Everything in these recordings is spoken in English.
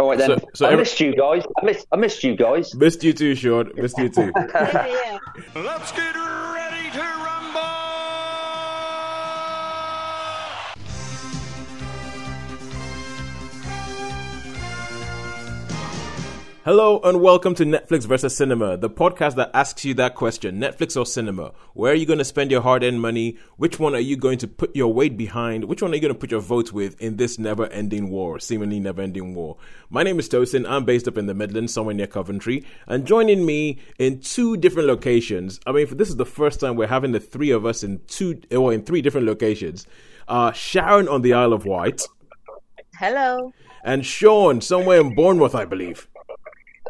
All right then. So- so I every- missed you guys. I missed. I missed you guys. Missed you too, Sean. Missed you too. Let's get Hello and welcome to Netflix versus Cinema, the podcast that asks you that question Netflix or cinema? Where are you going to spend your hard earned money? Which one are you going to put your weight behind? Which one are you going to put your votes with in this never ending war, seemingly never ending war? My name is Tosin. I'm based up in the Midlands, somewhere near Coventry. And joining me in two different locations, I mean, this is the first time we're having the three of us in two, or in three different locations. Uh, Sharon on the Isle of Wight Hello. and Sean somewhere in Bournemouth, I believe.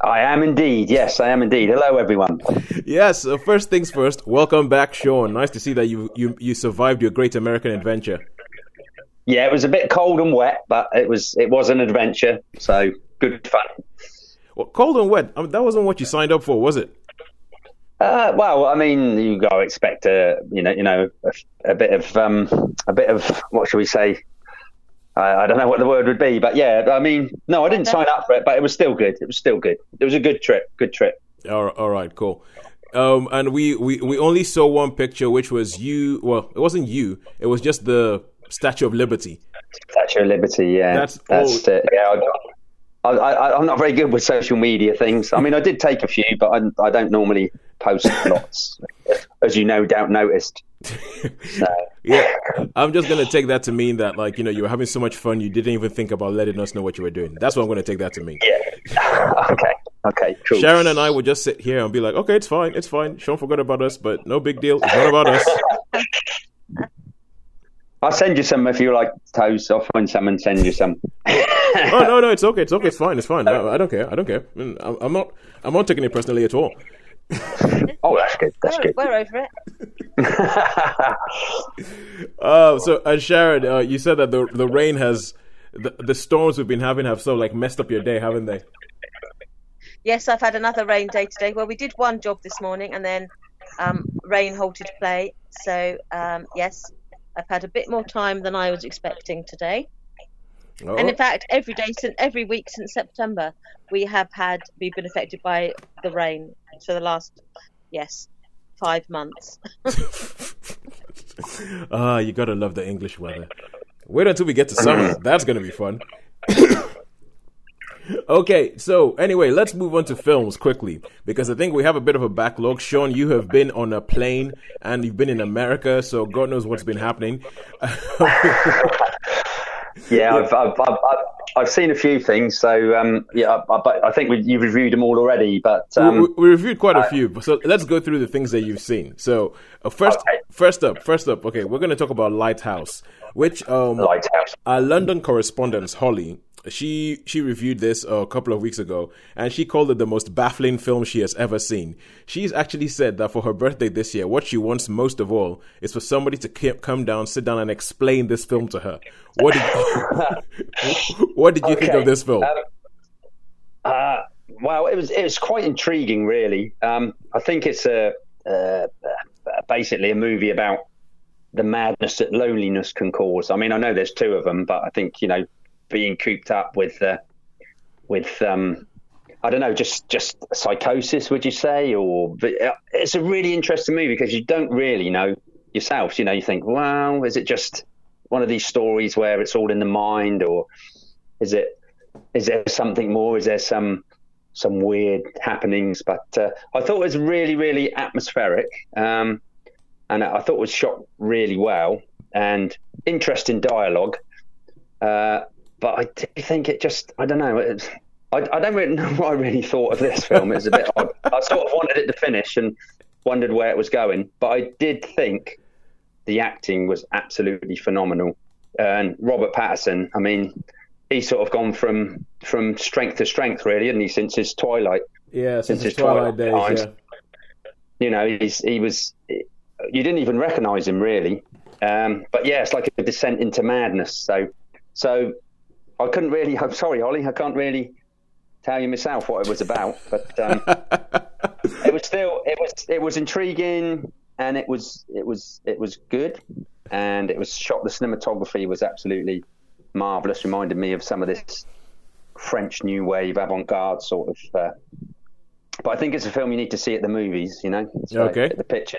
I am indeed. Yes, I am indeed. Hello, everyone. Yes. So first things first. Welcome back, Sean. Nice to see that you you you survived your great American adventure. Yeah, it was a bit cold and wet, but it was it was an adventure. So good fun. Well, cold and wet. I mean, that wasn't what you signed up for, was it? Uh, well, I mean, you got to expect a you know you know a, a bit of um, a bit of what should we say? I I don't know what the word would be, but yeah, I mean, no, I didn't sign up for it, but it was still good. It was still good. It was a good trip. Good trip. All right, all right, cool. Um, and we, we we only saw one picture, which was you. Well, it wasn't you. It was just the Statue of Liberty. Statue of Liberty. Yeah, That's that's, all- it. Yeah, I, I, I, I'm not very good with social media things. I mean, I did take a few, but I, I don't normally post lots, as you no doubt noticed. So, Yeah, I'm just gonna take that to mean that, like, you know, you were having so much fun, you didn't even think about letting us know what you were doing. That's what I'm gonna take that to mean. yeah. okay. Okay. Cool. Sharon and I would just sit here and be like, okay, it's fine, it's fine. Sean forgot about us, but no big deal. It's not about us. I'll send you some if you like toast. I'll find some and send you some. oh no, no, it's okay, it's okay, it's fine, it's fine. I, I don't care, I don't care. Mm, I'm, I'm not, I'm not taking it personally at all. Oh, that's good. That's We're, good. we're over it. Uh, so, and Sharon, uh, you said that the the rain has, the, the storms we've been having have so like messed up your day, haven't they? Yes, I've had another rain day today. Well, we did one job this morning and then um, rain halted play. So, um, yes, I've had a bit more time than I was expecting today. Oh, And in fact, every day since every week since September, we have had we've been affected by the rain for the last yes five months. ah, you gotta love the English weather. Wait until we get to summer. That's gonna be fun. okay, so anyway, let's move on to films quickly because I think we have a bit of a backlog. Sean, you have been on a plane and you've been in America, so God knows what's been happening. Yeah, I've, I've, I've, I've, seen a few things. So um, yeah, I, I, I think we, you've reviewed them all already. But we, um, we reviewed quite a few, so let's go through the things that you've seen. So uh, first, Okay. first up, first up, okay, we're going to talk about Lighthouse, which um, Lighthouse. our London correspondent Holly, she she reviewed this a couple of weeks ago, and she called it the most baffling film she has ever seen. She's actually said that for her birthday this year, what she wants most of all is for somebody to come down, sit down, and explain this film to her. What did what did you think of this film? Um, Uh, well, it was it was quite intriguing, really. Um, I think it's a uh, uh, basically a movie about the madness that loneliness can cause. I mean, I know there's two of them, but I think you know being cooped up with uh, with um, I don't know, just just psychosis, would you say? Or uh, it's a really interesting movie because you don't really know yourself. You know, you think, wow, is it just one of these stories where it's all in the mind, or is it is there something more? Is there some some weird happenings? But uh, I thought it was really, really atmospheric, um, and I thought it was shot really well and interesting dialogue. Uh, but I do think it just I don't know. I, I don't really know what I really thought of this film. It was a bit odd. I sort of wanted it to finish and wondered where it was going, but I did think the acting was absolutely phenomenal. And Robert Pattinson, I mean, he's sort of gone from from strength to strength, really, hasn't he, since his Twilight? Yeah, since since his Twilight Twilight days. times. Yeah. You know, he's he was. You didn't even recognise him really, um, but yeah, it's like a descent into madness. So, so I couldn't really. I'm sorry, Holly, I can't really tell you myself what it was about, but um, it was still it was it was intriguing and it was it was it was good and it was shot. The cinematography was absolutely marvelous. Reminded me of some of this French new wave avant-garde sort of. Uh, but I think it's a film you need to see at the movies. You know, so Okay. At the picture,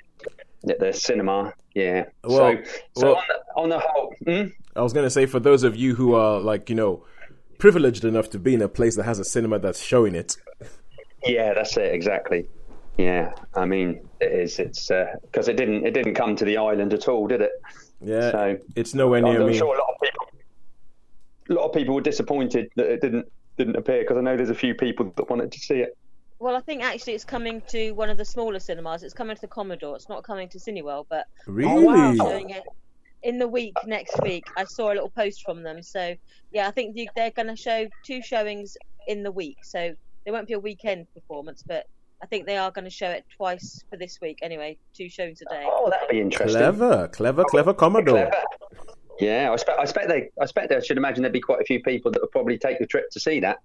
at the cinema. Yeah. Well- so, so well- on, the, on the whole, hmm? I was gonna say for those of you who are like you know privileged enough to be in a place that has a cinema that's showing it. yeah, that's it exactly. Yeah, I mean it is. It's because it didn't it didn't come to the island at all, did it? Yeah, So- it's nowhere near I'm me. sure a lot of people, a lot of people were disappointed that it didn't didn't appear because I know there's a few people that wanted to see it. Well, I think actually it's coming to one of the smaller cinemas. It's coming to the Commodore. It's not coming to Cineworld, but Really? doing it in the week next week. I saw a little post from them. So yeah, I think they're going to show two showings in the week. So there won't be a weekend performance, but I think they are going to show it twice for this week. Anyway, two showings a day. Oh, that'd be interesting. Clever, clever, clever Commodore. Clever. Yeah, I expect, I expect they, I expect they I should imagine there'd be quite a few people that would probably take the trip to see that.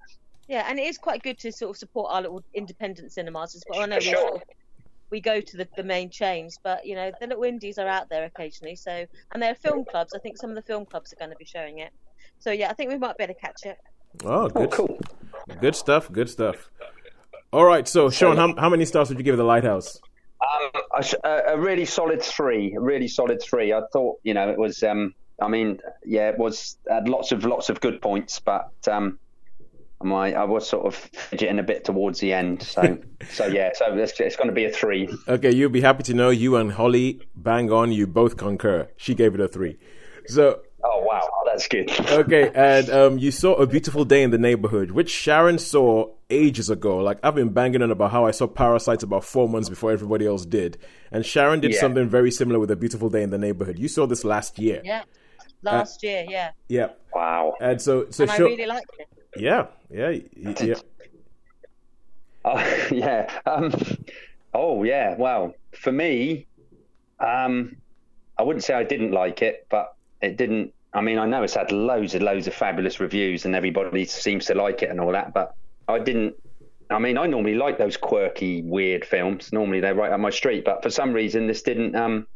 Yeah, and it is quite good to sort of support our little independent cinemas as well. I know we sure. sort of, we go to the, the main chains, but you know the little indies are out there occasionally. So and there are film clubs. I think some of the film clubs are going to be showing it. So yeah, I think we might be able to catch it. Oh, Oh, good, cool. good stuff, good stuff. All right, so Sean, how, how many stars would you give the Lighthouse? Um, a, s- a- a really solid three, a really solid three. I thought, you know, it was. Um, I mean, yeah, it was had lots of lots of good points, but um, my I was sort of fidgeting a bit towards the end. So, so yeah, so it's, it's going to be a three. Okay, you'll be happy to know you and Holly bang on. You both concur. She gave it a three. So Oh wow, oh, that's good. okay, and um, you saw a beautiful day in the neighborhood, which Sharon saw ages ago. Like I've been banging on about how I saw Parasites about four months before everybody else did, and Sharon did Yeah. something very similar with a beautiful day in the neighborhood. You saw this last year. Yeah, last year, yeah, Yeah. Wow. And so, so and I really liked it. yeah, yeah, yeah. Oh, yeah. Um, oh, yeah. Well, for me, um, I wouldn't say I didn't like it, but it didn't. I mean, I know it's had loads and loads of fabulous reviews, and everybody seems to like it and all that, but I didn't. I mean, I normally like those quirky, weird films. Normally, they're right up my street, but for some reason, this didn't. Um,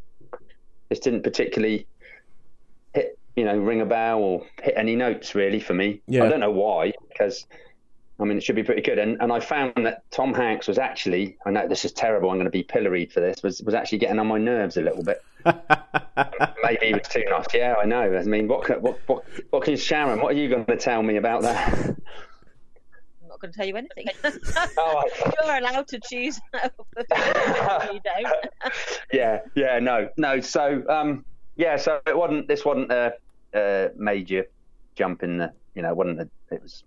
this didn't particularly hit, you know, ring a bell or hit any notes really for me. Yeah. I don't know why, because I mean, it should be pretty good. And and I found that Tom Hanks was actually, I know this is terrible, I'm going to be pilloried for this, was was actually getting on my nerves a little bit. Maybe he was too nice. Yeah, I know. I mean, what can- what what what can Sharon? What are you going to tell me about that? I'm not going to tell you anything. Oh, I- You're allowed to choose. you don't. yeah, yeah, no, no. So, um, yeah, so it wasn't. This wasn't a, a major jump in the. You know, wasn't. A, it was.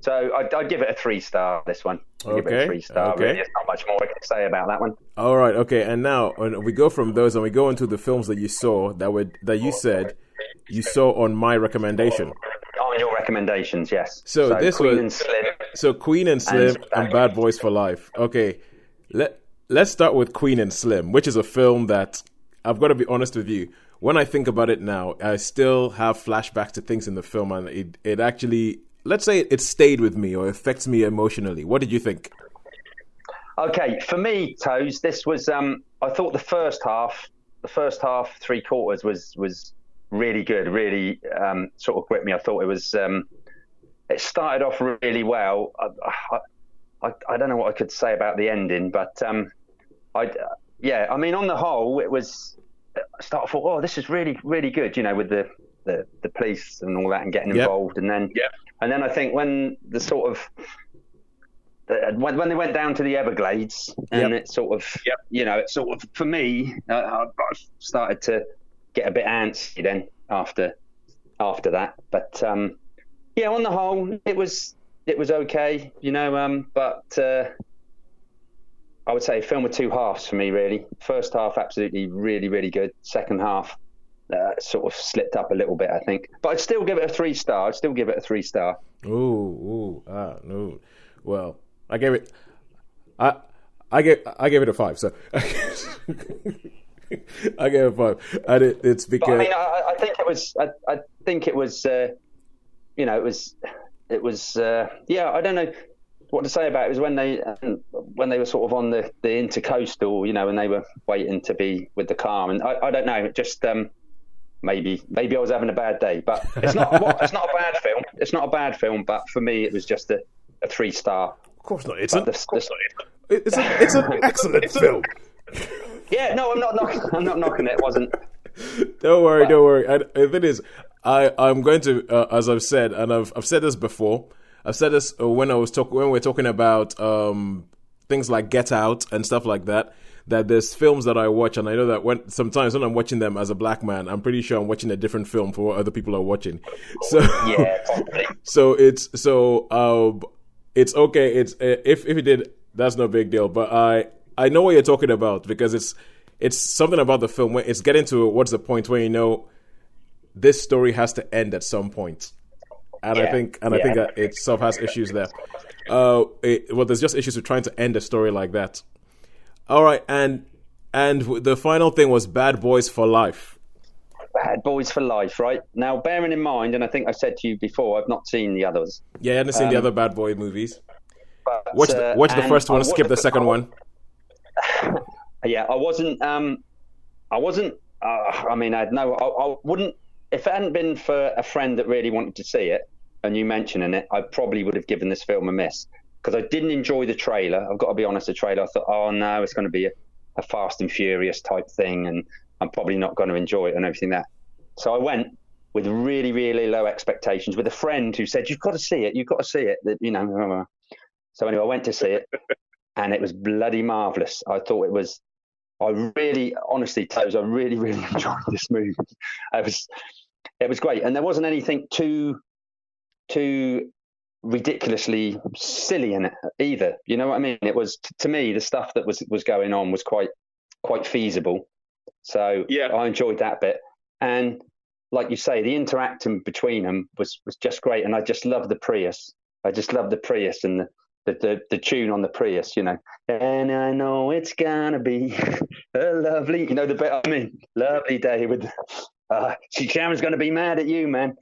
So I'd, I'd give it a three star. This one. I'd give it Okay, a three star. okay. Really, there's not much more I can say about that one. All right, okay, and now when we go from those and we go into the films that you saw that were that you said you saw on my recommendation. On your recommendations, yes. So this Queen was- and Slim. So Queen and Slim and Bad Boys for Life. Okay, let let's start with Queen and Slim, which is a film that I've got to be honest with you. When I think about it now, I still have flashbacks to things in the film, and it it actually let's say it, stayed with me or affects me emotionally. What did you think? Okay, for me, Toes, this was. Um, I thought the first half, the first half, three quarters was was really good. Really, um, sort of gripped me. I thought it was. Um, it started off really well. I, I, I, I don't know what I could say about the ending, but um, I, yeah, I mean, on the whole, it was. I started thought, oh, this is really, really good. You know, with the the, the police and all that, and getting Yep. involved, and then Yep. and then I think when the sort of the- when, when they went down to the Everglades and Yep. it sort of you know it sort of for me uh, I, I started to get a bit antsy then after after that but um, yeah on the whole it was it was okay you know um, but uh, I would say a film with two halves for me really first half absolutely really really good second half uh, sort of slipped up a little bit I think but I'd still give it a three star I'd still give it a three star Ooh, ooh, ah, no. Well, I gave it. I I gave I gave it a five. So I gave it a five, and it, it's But I mean, I, I think it was. I, I think it was. Uh, you know, it was. It was. Uh, yeah, I don't know what to say about it. Was when they um, when they were sort of on the the intercoastal. You know, and they were waiting to be with the car, and I, I don't know. It just. Um, maybe maybe I was having a bad day. But it's not what, it's not a bad film. It's not a bad film. But for me, it was just a, a three star. Of course not. It's But an, the, the, it's, a, it's an excellent film. yeah, no, I'm not knocking. I'm not knocking it. It wasn't. Don't worry, don't worry. And if it is, I I'm going to, uh, as I've said, and I've I've said this before. I've said this uh, when I was talk when we we're talking about um, things like Get Out and stuff like that. That there's films that I watch, and I know that when sometimes when I'm watching them as a black man, I'm pretty sure I'm watching a different film for what other people are watching. So Yeah, probably. so it's so um, it's okay. It's uh, if if it did, that's no big deal. But I I know what you're talking about because it's it's something about the film. When it's getting to what's the point where you know this story has to end at some point, and I think and I think that it sort has issues there. Uh, it, well, there's just issues with trying to end a story like that. All right, and and the final thing was Bad Boys for Life. Bad Boys for Life, right? Now, bearing in mind, and I think I said to you before, I've not seen the others. Yeah, I haven't seen the Um, other Bad Boy movies. But, Watch the uh, watch the first one, skip the second one. Yeah, I wasn't. Um, I wasn't. Uh, I mean, I had no. I, I wouldn't. If it hadn't been for a friend that really wanted to see it, and you mentioning it, I probably would have given this film a miss because I didn't enjoy the trailer. I've got to be honest. The trailer, I thought, oh no, it's going to be a, a Fast and Furious type thing, and I'm probably not going to enjoy it and everything that. So I went with really, really low expectations with a friend who said, "You've got to see it. You've got to see it." That you know. So anyway, I went to see it, and it was bloody marvelous. I thought it was. I really, honestly, Toes, I really, really enjoyed this movie. It was, it was great, and there wasn't anything too, too ridiculously silly in it either. You know what I mean? It was to me the stuff that was was going on was quite, quite feasible. So Yeah. I enjoyed that bit, and like you say, the interacting between them was was just great, and I just love the Prius. I just love the Prius and the. The, the, the tune on the Prius, you know, and I know it's gonna be a lovely, you know, the bit I mean, lovely day with, uh, Sharon's gonna be mad at you, man.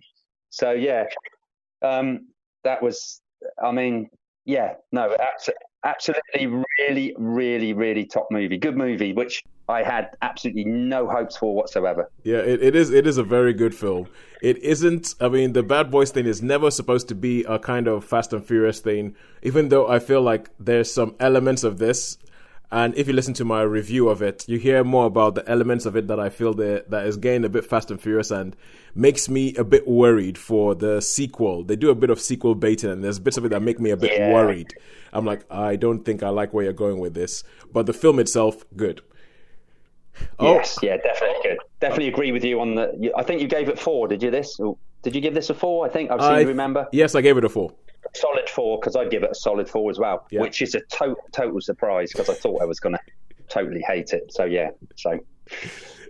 So yeah, um, that was, I mean, yeah, no, abso- absolutely, really, really, really top movie, good movie, which I had absolutely no hopes for whatsoever. Yeah, it, it is. It is a very good film. It isn't. I mean, the Bad Boys thing is never supposed to be a kind of Fast and Furious thing. Even though I feel like there's some elements of this, and if you listen to my review of it, you hear more about the elements of it that I feel that that is getting a bit Fast and Furious and makes me a bit worried for the sequel. They do a bit of sequel baiting, and there's bits of it that make me a bit Yeah. worried. I'm like, I don't think I like where you're going with this, but the film itself, good. Oh. Yes, yeah, definitely good. Definitely agree with you on the. I think you gave it four. Did you this? Did you give this a four? I think I've seen I- you remember Yes, I gave it a four. Solid four because I'd give it a solid four as well, Yeah. which is a to- total surprise because I thought I was going to totally hate it. So yeah, so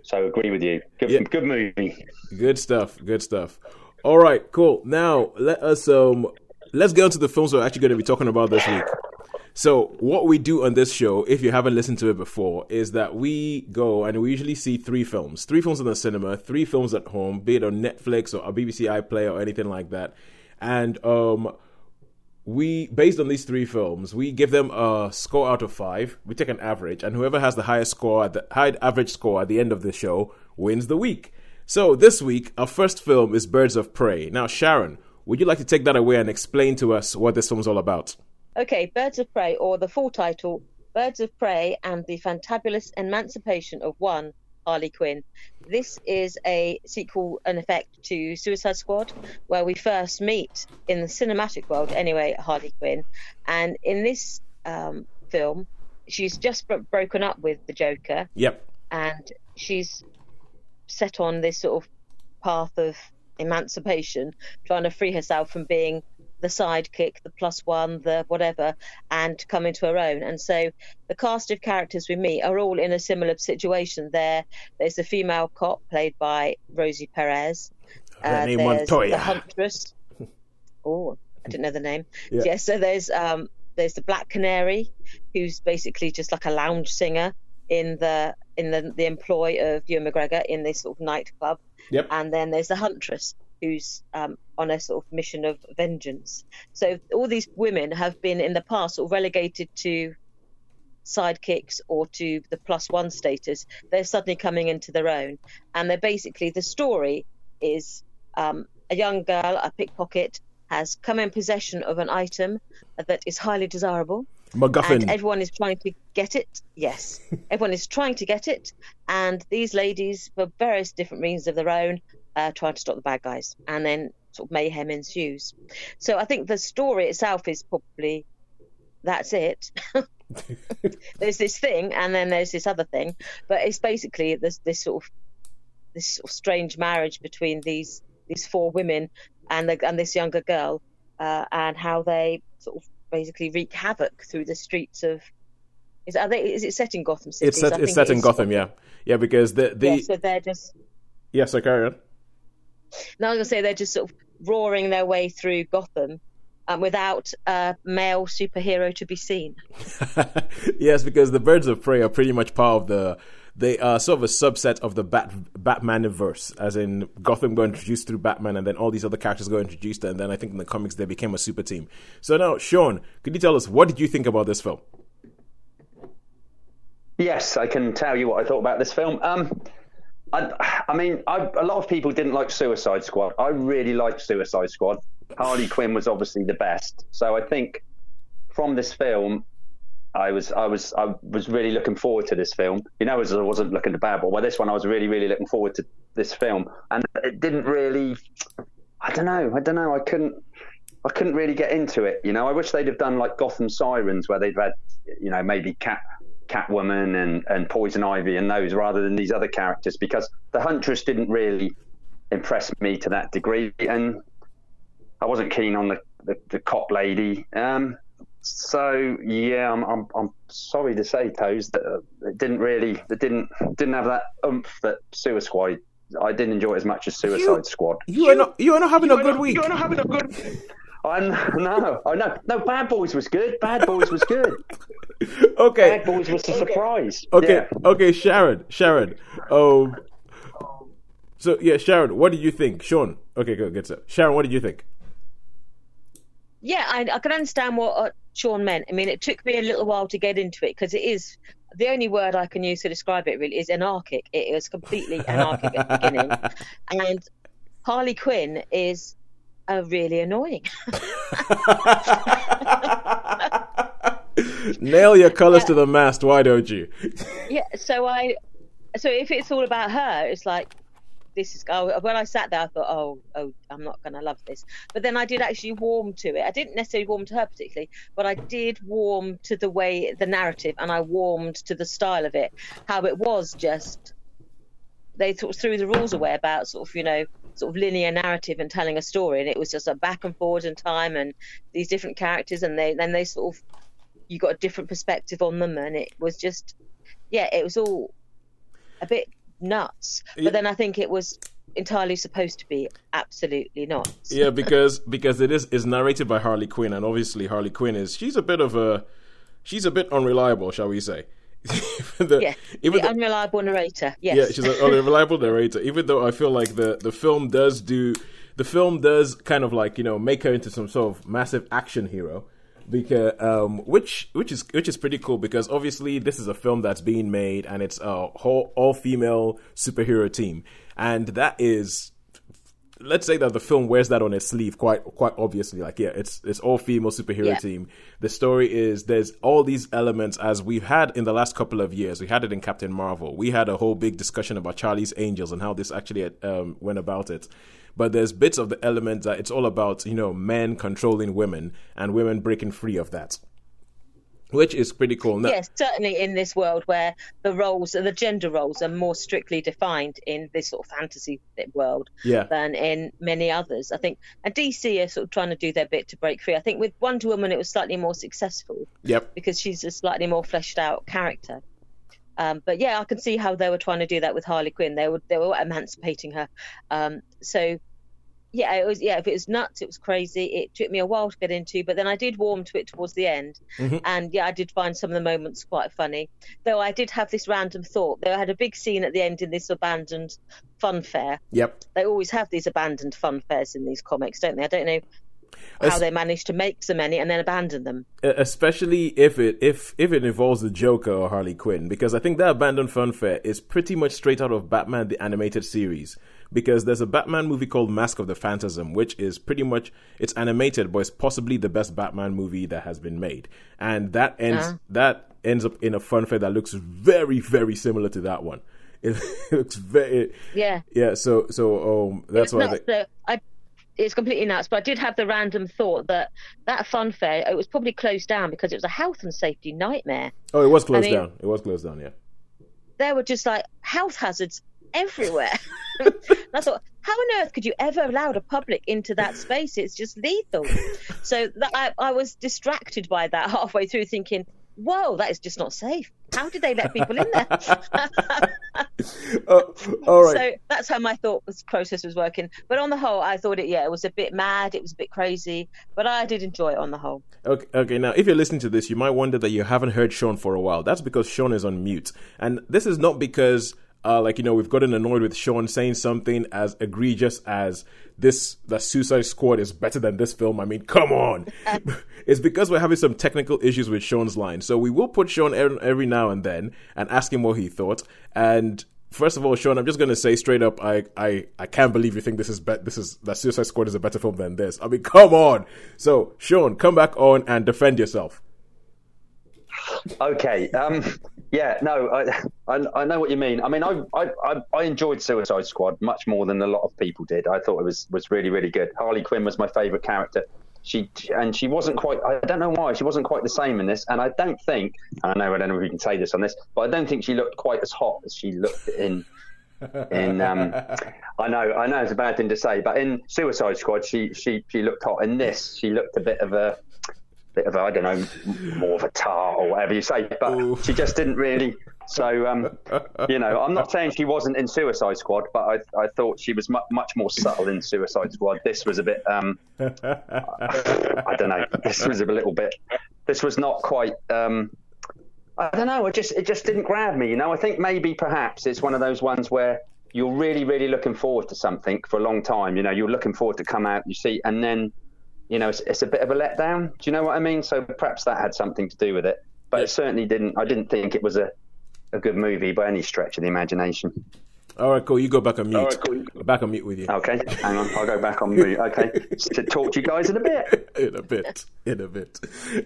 so agree with you. Good, Yeah. good movie. Good stuff. Good stuff. All right, cool. Now let us um let's get into the films we're actually going to be talking about this week. So what we do on this show, if you haven't listened to it before, is that we go and we usually see three films, three films in the cinema, three films at home, be it on Netflix or a BBC iPlayer or anything like that, and um we based on these three films we give them a score out of five. We take an average and whoever has the highest score the high average score at the end of the show wins the week. So this week our first film is birds of prey. Now sharon would you like to take that away and explain to us what this film's all about? Okay, Birds of Prey, or the full title, Birds of Prey and the Fantabulous Emancipation of One, Harley Quinn. This is a sequel, in effect, to Suicide Squad, where we first meet, in the cinematic world anyway, Harley Quinn. And in this um, film, she's just bro- broken up with the Joker yep and she's set on this sort of path of emancipation, trying to free herself from being the sidekick, the plus one, the whatever, and come into her own. And so the cast of characters we meet are all in a similar situation. There, there's the female cop played by Rosie Perez. Name there's Montoya. the huntress. Oh, I didn't know the name. Yeah. Yeah. so there's um there's the Black Canary, who's basically just like a lounge singer in the in the, the employ of Ewan McGregor in this sort of nightclub. Yep. And then there's the Huntress, who's um, on a sort of mission of vengeance. So all these women have been in the past sort of relegated to sidekicks or to the plus one status, they're suddenly coming into their own. And they're basically the story is um, a young girl, a pickpocket, has come in possession of an item that is highly desirable. MacGuffin. And everyone is trying to get it. Yes, everyone is trying to get it, and these ladies, for various different reasons of their own, uh, trying to stop the bad guys, and then sort of mayhem ensues. So I think the story itself is probably that's it. there's this thing, and then there's this other thing, but it's basically this this sort of this sort of strange marriage between these these four women and the, and this younger girl, uh, and how they sort of basically wreak havoc through the streets of. Is, are they, is it set in Gotham City? it's set, it's set in Gotham, yeah, yeah, because the the Yeah, so they're just. yeah, so carry on. No, I was gonna say they're just sort of roaring their way through Gotham, um, without a male superhero to be seen. yes, because the Birds of Prey are pretty much part of the. They are sort of a subset of the Bat Batmaniverse, as in Gotham got introduced through Batman, and then all these other characters got introduced, and then I think in the comics they became a super team. So now, Sean, could you tell us what did you think about this film? Yes, I can tell you what I thought about this film. Um, I, I mean, I, a lot of people didn't like Suicide Squad. I really liked Suicide Squad. Harley Quinn was obviously the best. So I think from this film, I was I was I was really looking forward to this film. You know, as I wasn't looking to bad, but this one, I was really really looking forward to this film, and it didn't really. I don't know. I don't know. I couldn't. I couldn't really get into it. You know, I wish they'd have done like Gotham Sirens, where they'd had, you know, maybe Cat Catwoman and and Poison Ivy and those, rather than these other characters, because the Huntress didn't really impress me to that degree, and I wasn't keen on the the, the cop lady. Um, so yeah, I'm, I'm I'm sorry to say, Toes, that uh, it didn't really, it didn't didn't have that oomph that Suicide Squad. I didn't enjoy it as much as Suicide You- Squad. You are not you are not having a good week. You're not having a good. I know, I know. No, Bad Boys was good. Bad Boys was good. Okay, Bad Boys was a surprise. okay, Yeah. okay, Sharon, Sharon. Um, so yeah, Sharon, what did you think? Sean, okay, good, good. So, Sharon, what did you think? Yeah, I, I can understand what uh, Sean meant. I mean, it took me a little while to get into it because it is the only word I can use to describe it. Really, is anarchic. It is completely anarchic at the beginning, and Harley Quinn is uh, really annoying. Nail your colors to the mast. Why don't you? yeah, so I, so if it's all about her, it's like this is. Oh, when I sat there, I thought, oh, oh, I'm not going to love this. But then I did actually warm to it. I didn't necessarily warm to her particularly, but I did warm to the way the narrative, and I warmed to the style of it. How it was just they sort of threw the rules away about sort of you know sort of linear narrative and telling a story, and it was just a back and forward in time and these different characters, and they then they sort of you got a different perspective on them, and it was just yeah, it was all a bit nuts. Yeah. But then I think it was entirely supposed to be absolutely not. yeah, because because it is is narrated by Harley Quinn, and obviously Harley Quinn is she's a bit of a she's a bit unreliable, shall we say? Though- Yeah, even the though- unreliable narrator. Yes. Yeah, she's a unreliable narrator. Even though I feel like the the film does do the film does kind of like you know make her into some sort of massive action hero, because um which which is which is pretty cool because obviously this is a film that's being made and it's a whole all female superhero team and that is let's say that the film wears that on its sleeve quite quite obviously. Like yeah it's it's all female superhero Yeah. team. The story is there's all these elements as we've had in the last couple of years. We had it in captain marvel. We had a whole big discussion about charlie's angels and how this actually um, went about it. But there's bits of the element that it's all about you know men controlling women and women breaking free of that which is pretty cool now, Yes, certainly in this world where the roles, the gender roles, are more strictly defined in this sort of fantasy world yeah than in many others. I think, and DC are sort of trying to do their bit to break free. I think with Wonder Woman, it was slightly more successful yep because she's a slightly more fleshed out character. Um, but yeah, I can see how they were trying to do that with Harley Quinn. They were they were emancipating her. Um, so yeah, it was yeah, if it was nuts, it was crazy. It took me a while to get into, but then I did warm to it towards the end, mm-hmm. and yeah, I did find some of the moments quite funny. Though I did have this random thought. They had a big scene at the end in this abandoned fun fair. yep They always have these abandoned fun fairs in these comics, don't they? I don't know how Es- they manage to make so many and then abandon them. Especially if it if if it involves the Joker or Harley Quinn, because I think that abandoned fun fair is pretty much straight out of Batman the animated series. Because there's a Batman movie called Mask of the Phantasm, which is pretty much it's animated, but it's possibly the best Batman movie that has been made, and that ends that ends up in a funfair that looks very very similar to that one. It looks very Yeah. yeah. So so um that's why I. I, it's completely nuts. But I did have the random thought that that fun fair it was probably closed down because it was a health and safety nightmare. oh it was closed mean- down. It was closed down. Yeah. There were just like health hazards everywhere. And I thought, how on earth could you ever allow the public into that space? It's just lethal. So that I, I was distracted by that halfway through, thinking, "Whoa, that is just not safe. How did they let people in there?" Uh, all right. So that's how my thought was, process was working. But on the whole, I thought it, yeah, it was a bit mad, it was a bit crazy, but I did enjoy it on the whole. Okay, okay, now if you're listening to this, you might wonder that you haven't heard Sean for a while. That's because Sean is on mute. And this is not because, uh, like, you know, we've gotten annoyed with Sean saying something as egregious as this, that Suicide Squad is better than this film. I mean, come on. it's because we're having some technical issues with Sean's line. So we will put Sean every, every now and then and ask him what he thought. And First of all, Sean, I'm just going to say straight up, I, I, I can't believe you think this is bet this is that Suicide Squad is a better film than this. I mean, come on. So, Sean, come back on and defend yourself. Okay. Um, yeah. No. I, I I know what you mean. I mean, I, I I I enjoyed Suicide Squad much more than a lot of people did. I thought it was was really really good. Harley Quinn was my favourite character. She and she wasn't quite. I don't know why she wasn't quite the same in this. And I don't think. And I know I don't know if we can say this on this, but I don't think she looked quite as hot as she looked in. In um, I know I know it's a bad thing to say, but in Suicide Squad, she she she looked hot. In this, she looked a bit of a bit of a, I don't know, more of a tart or whatever you say, but Ooh. she just didn't really. So, um, you know, I'm not saying she wasn't in Suicide Squad, but I, I thought she was mu- much more subtle in Suicide Squad. This was a bit, um, I don't know, this was a little bit, this was not quite, um, I don't know, it just, it just didn't grab me, you know. I think maybe perhaps it's one of those ones where you're really, really looking forward to something for a long time. You know, you're looking forward to come out, you see, and then you know, it's, it's a bit of a letdown. Do you know what I mean? So perhaps that had something to do with it, but it certainly didn't. I didn't think it was a, a good movie by any stretch of the imagination. All right, cool. You go back on mute. All right, cool. Back on mute with you. Okay, hang on, I'll go back on mute. Okay, to talk to you guys in a bit. in a bit, in a bit.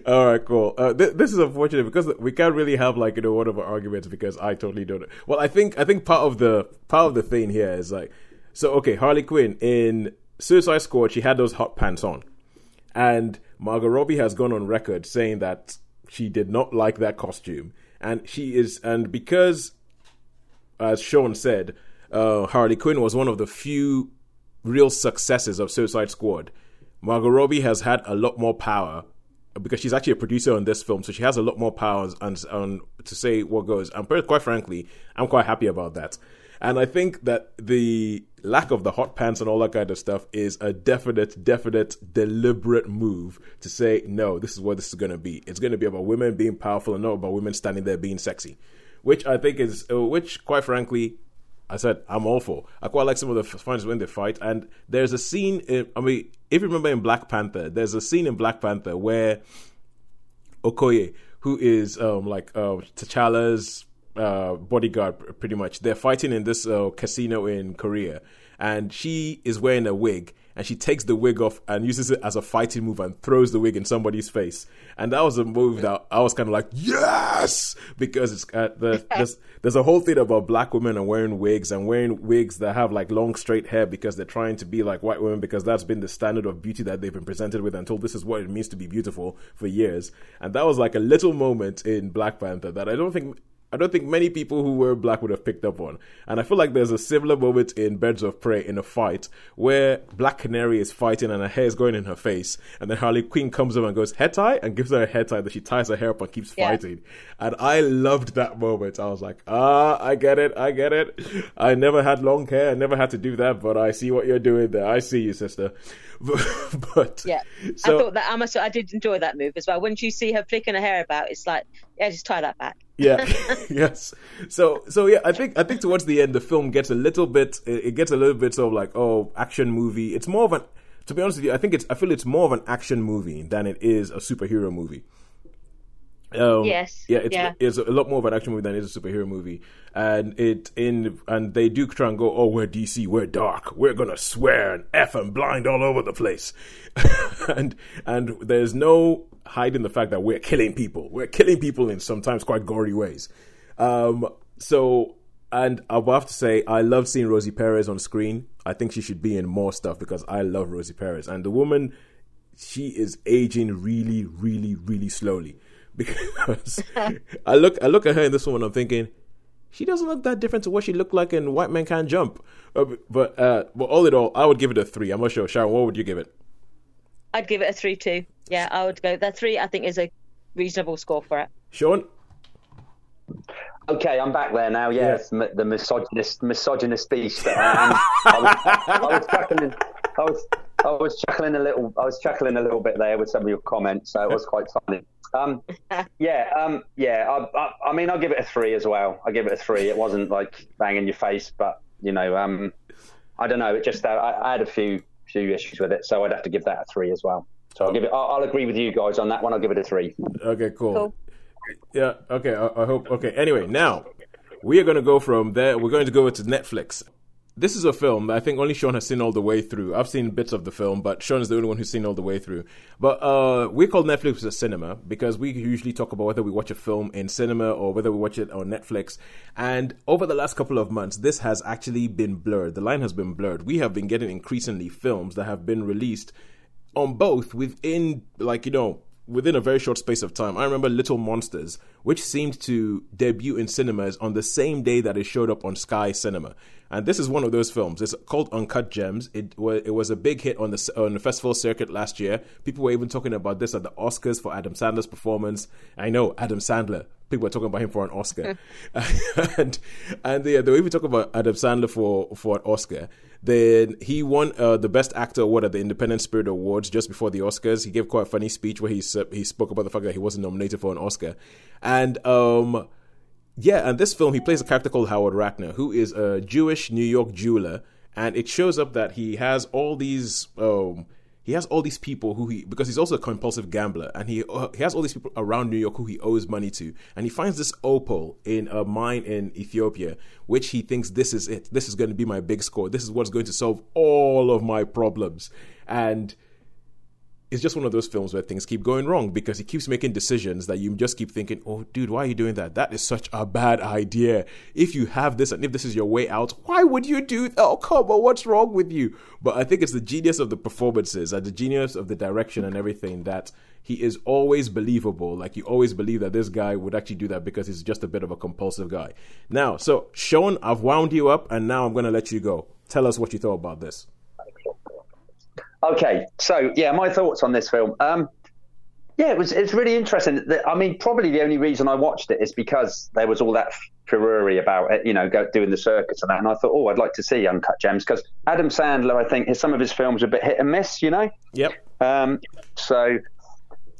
All right, cool. Uh, th- this is unfortunate because we can't really have like you know one of our arguments because I totally don't. Well, I think I think part of the part of the thing here is like, so okay, Harley Quinn in Suicide Squad, she had those hot pants on, and Margot Robbie has gone on record saying that she did not like that costume, and she is, and because as Sean said, uh, Harley Quinn was one of the few real successes of Suicide Squad. Margot Robbie has had a lot more power because she's actually a producer on this film, so she has a lot more power on, on to say what goes. And quite frankly, I'm quite happy about that. And I think that the lack of the hot pants and all that kind of stuff is a definite, definite, deliberate move to say, no, this is what this is going to be. It's going to be about women being powerful and not about women standing there being sexy. Which I think is, uh, which quite frankly, I said I'm all for. I quite like some of the fighters when they fight, and there's a scene. In, I mean, if you remember in Black Panther, there's a scene in Black Panther where Okoye, who is um, like uh, T'Challa's uh, bodyguard, pretty much, they're fighting in this uh, casino in Korea, and she is wearing a wig, and she takes the wig off and uses it as a fighting move and throws the wig in somebody's face, and that was a move that I was kind of like yes! Because it's uh, the, there's there's a whole thing about black women and wearing wigs and wearing wigs that have like long straight hair because they're trying to be like white women because that's been the standard of beauty that they've been presented with and told this is what it means to be beautiful for years, and that was like a little moment in Black Panther that I don't think I don't think many people who were black would have picked up on. And I feel like there's a similar moment in Birds of Prey in a fight where Black Canary is fighting and her hair is going in her face. And then Harley Quinn comes up and goes, head tie? And gives her a head tie that she ties her hair up and keeps Yeah. fighting. And I loved that moment. I was like, ah, I get it. I get it. I never had long hair. I never had to do that, but I see what you're doing there. I see you, sister. but Yeah, so, I thought that I must. I did enjoy that move as well. When you see her flicking her hair about, it's like, yeah, just tie that back. Yeah. Yes. So so yeah i think i think towards the end the film gets a little bit it gets a little bit sort of like oh action movie. It's more of an to be honest with you, I think it's I feel it's more of an action movie than it is a superhero movie. Um, Yes, Yeah, it's, yeah. it's a lot more of an action movie than it is a superhero movie, and it in and they do try and go, oh, we're DC, we're dark, we're gonna swear and f and blind all over the place, and and there's no hiding the fact that we're killing people, we're killing people in sometimes quite gory ways. Um, so and I have to say, I love seeing Rosie Perez on screen. I think she should be in more stuff because I love Rosie Perez, and the woman she is aging really, really, really slowly. Because I look, I look at her in this one, I'm thinking she doesn't look that different to what she looked like in White Man Can't Jump. Uh, but, uh, but all in all, I would give it a three. I'm not sure, Sharon. What would you give it? I'd give it a three two. Yeah, I would go. That three I think is a reasonable score for it. Sean? Okay, I'm back there now. Yes, m- the misogynist, misogynist beast that I. I was, I was chuckling. I was, I was chuckling a little. I was chuckling a little bit there with some of your comments, so it was quite funny. Um, yeah, um, yeah. I, I, I mean, I'll give it a three as well. I'll give it a three. It wasn't like bang in your face, but you know, um, I don't know. It just uh, I, I had a few few issues with it, so I'd have to give that a three as well. So I'll give it. I'll, I'll agree with you guys on that one. I'll give it a three. Okay, cool. Cool. Yeah, okay, I, I hope. Okay, anyway, now we are going to go from there. We're going to go to Netflix. This is a film that I think only Sean has seen all the way through. I've seen bits of the film, but Sean is the only one who's seen all the way through. But uh, we call Netflix a cinema because we usually talk about whether we watch a film in cinema or whether we watch it on Netflix. And over the last couple of months, this has actually been blurred. The line has been blurred. We have been getting increasingly films that have been released on both within like you know within a very short space of time. I remember Little Monsters, which seemed to debut in cinemas on the same day that it showed up on Sky Cinema. And this is one of those films. It's called Uncut Gems. It was it was a big hit on the on the festival circuit last year. People were even talking about this at the Oscars for Adam Sandler's performance. I know Adam Sandler. People were talking about him for an Oscar, and and yeah, they were even talking about Adam Sandler for for an Oscar. Then he won uh, the Best Actor award at the Independent Spirit Awards just before the Oscars. He gave quite a funny speech where he s- he spoke about the fact that he wasn't nominated for an Oscar, and um, yeah, and this film he plays a character called Howard Ratner, who is a Jewish New York jeweler, and it shows up that he has all these um, he has all these people who he because he's also a compulsive gambler and he uh, he has all these people around New York who he owes money to and he finds this opal in a mine in Ethiopia which he thinks this is it this is going to be my big score this is what's going to solve all of my problems. And it's just one of those films where things keep going wrong because he keeps making decisions that you just keep thinking, oh, dude, why are you doing that? That is such a bad idea. If you have this and if this is your way out, why would you do that? Oh, come on, what's wrong with you? But I think it's the genius of the performances and the genius of the direction and everything that he is always believable. Like you always believe that this guy would actually do that because he's just a bit of a compulsive guy. Now, so Sean, I've wound you up and now I'm going to let you go. Tell us what you thought about this. Okay, so yeah, my thoughts on this film. Um, yeah, it was it's really interesting. I mean, probably the only reason I watched it is because there was all that furore about it, you know, go, doing the circuits and that. And I thought, oh, I'd like to see Uncut Gems because Adam Sandler, I think, his, some of his films are a bit hit and miss, you know. Yep. Um, so,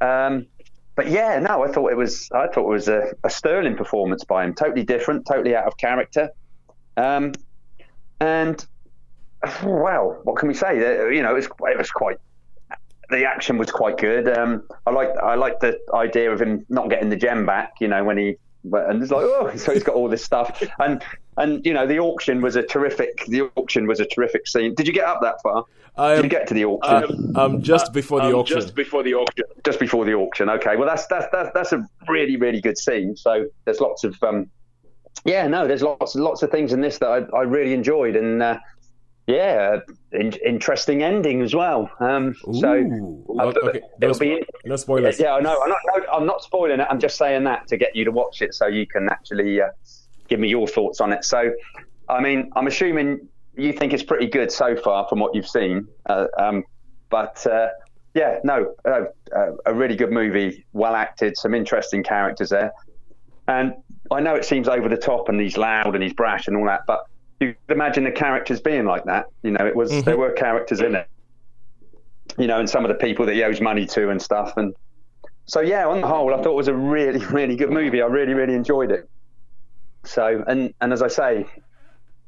um, but yeah, no, I thought it was I thought it was a, a sterling performance by him. Totally different, totally out of character. Um, and well, what can we say? Uh, You know, it was, it was quite. The action was quite good. Um, I like I like the idea of him not getting the gem back. You know, when he and it's like oh, so he's got all this stuff. And and you know, the auction was a terrific. The auction was a terrific scene. Did you get up that far? I Did you get to the auction? um, just before the Um, auction. Just before the auction. just before the auction. Okay, well that's that's that's, that's a really really good scene. So there's lots of um, yeah, no, there's lots lots of things in this that I, I really enjoyed, and uh, yeah, in, interesting ending as well. Um, so Ooh. uh, okay, no, it'll spo- be no spoilers. yeah, I know. I'm not, no, I'm not spoiling it. I'm just saying that to get you to watch it so you can actually uh, give me your thoughts on it. So, I mean, I'm assuming you think it's pretty good so far from what you've seen. Uh, um, but uh, yeah, no, uh, uh, a really good movie, well acted, some interesting characters there. And I know it seems over the top and he's loud and he's brash and all that, but you could imagine the characters being like that. You know, it was there were characters in it. You know, and some of the people that he owes money to and stuff. And so yeah, on the whole, I thought it was a really, really good movie. I really, really enjoyed it. So and and as I say,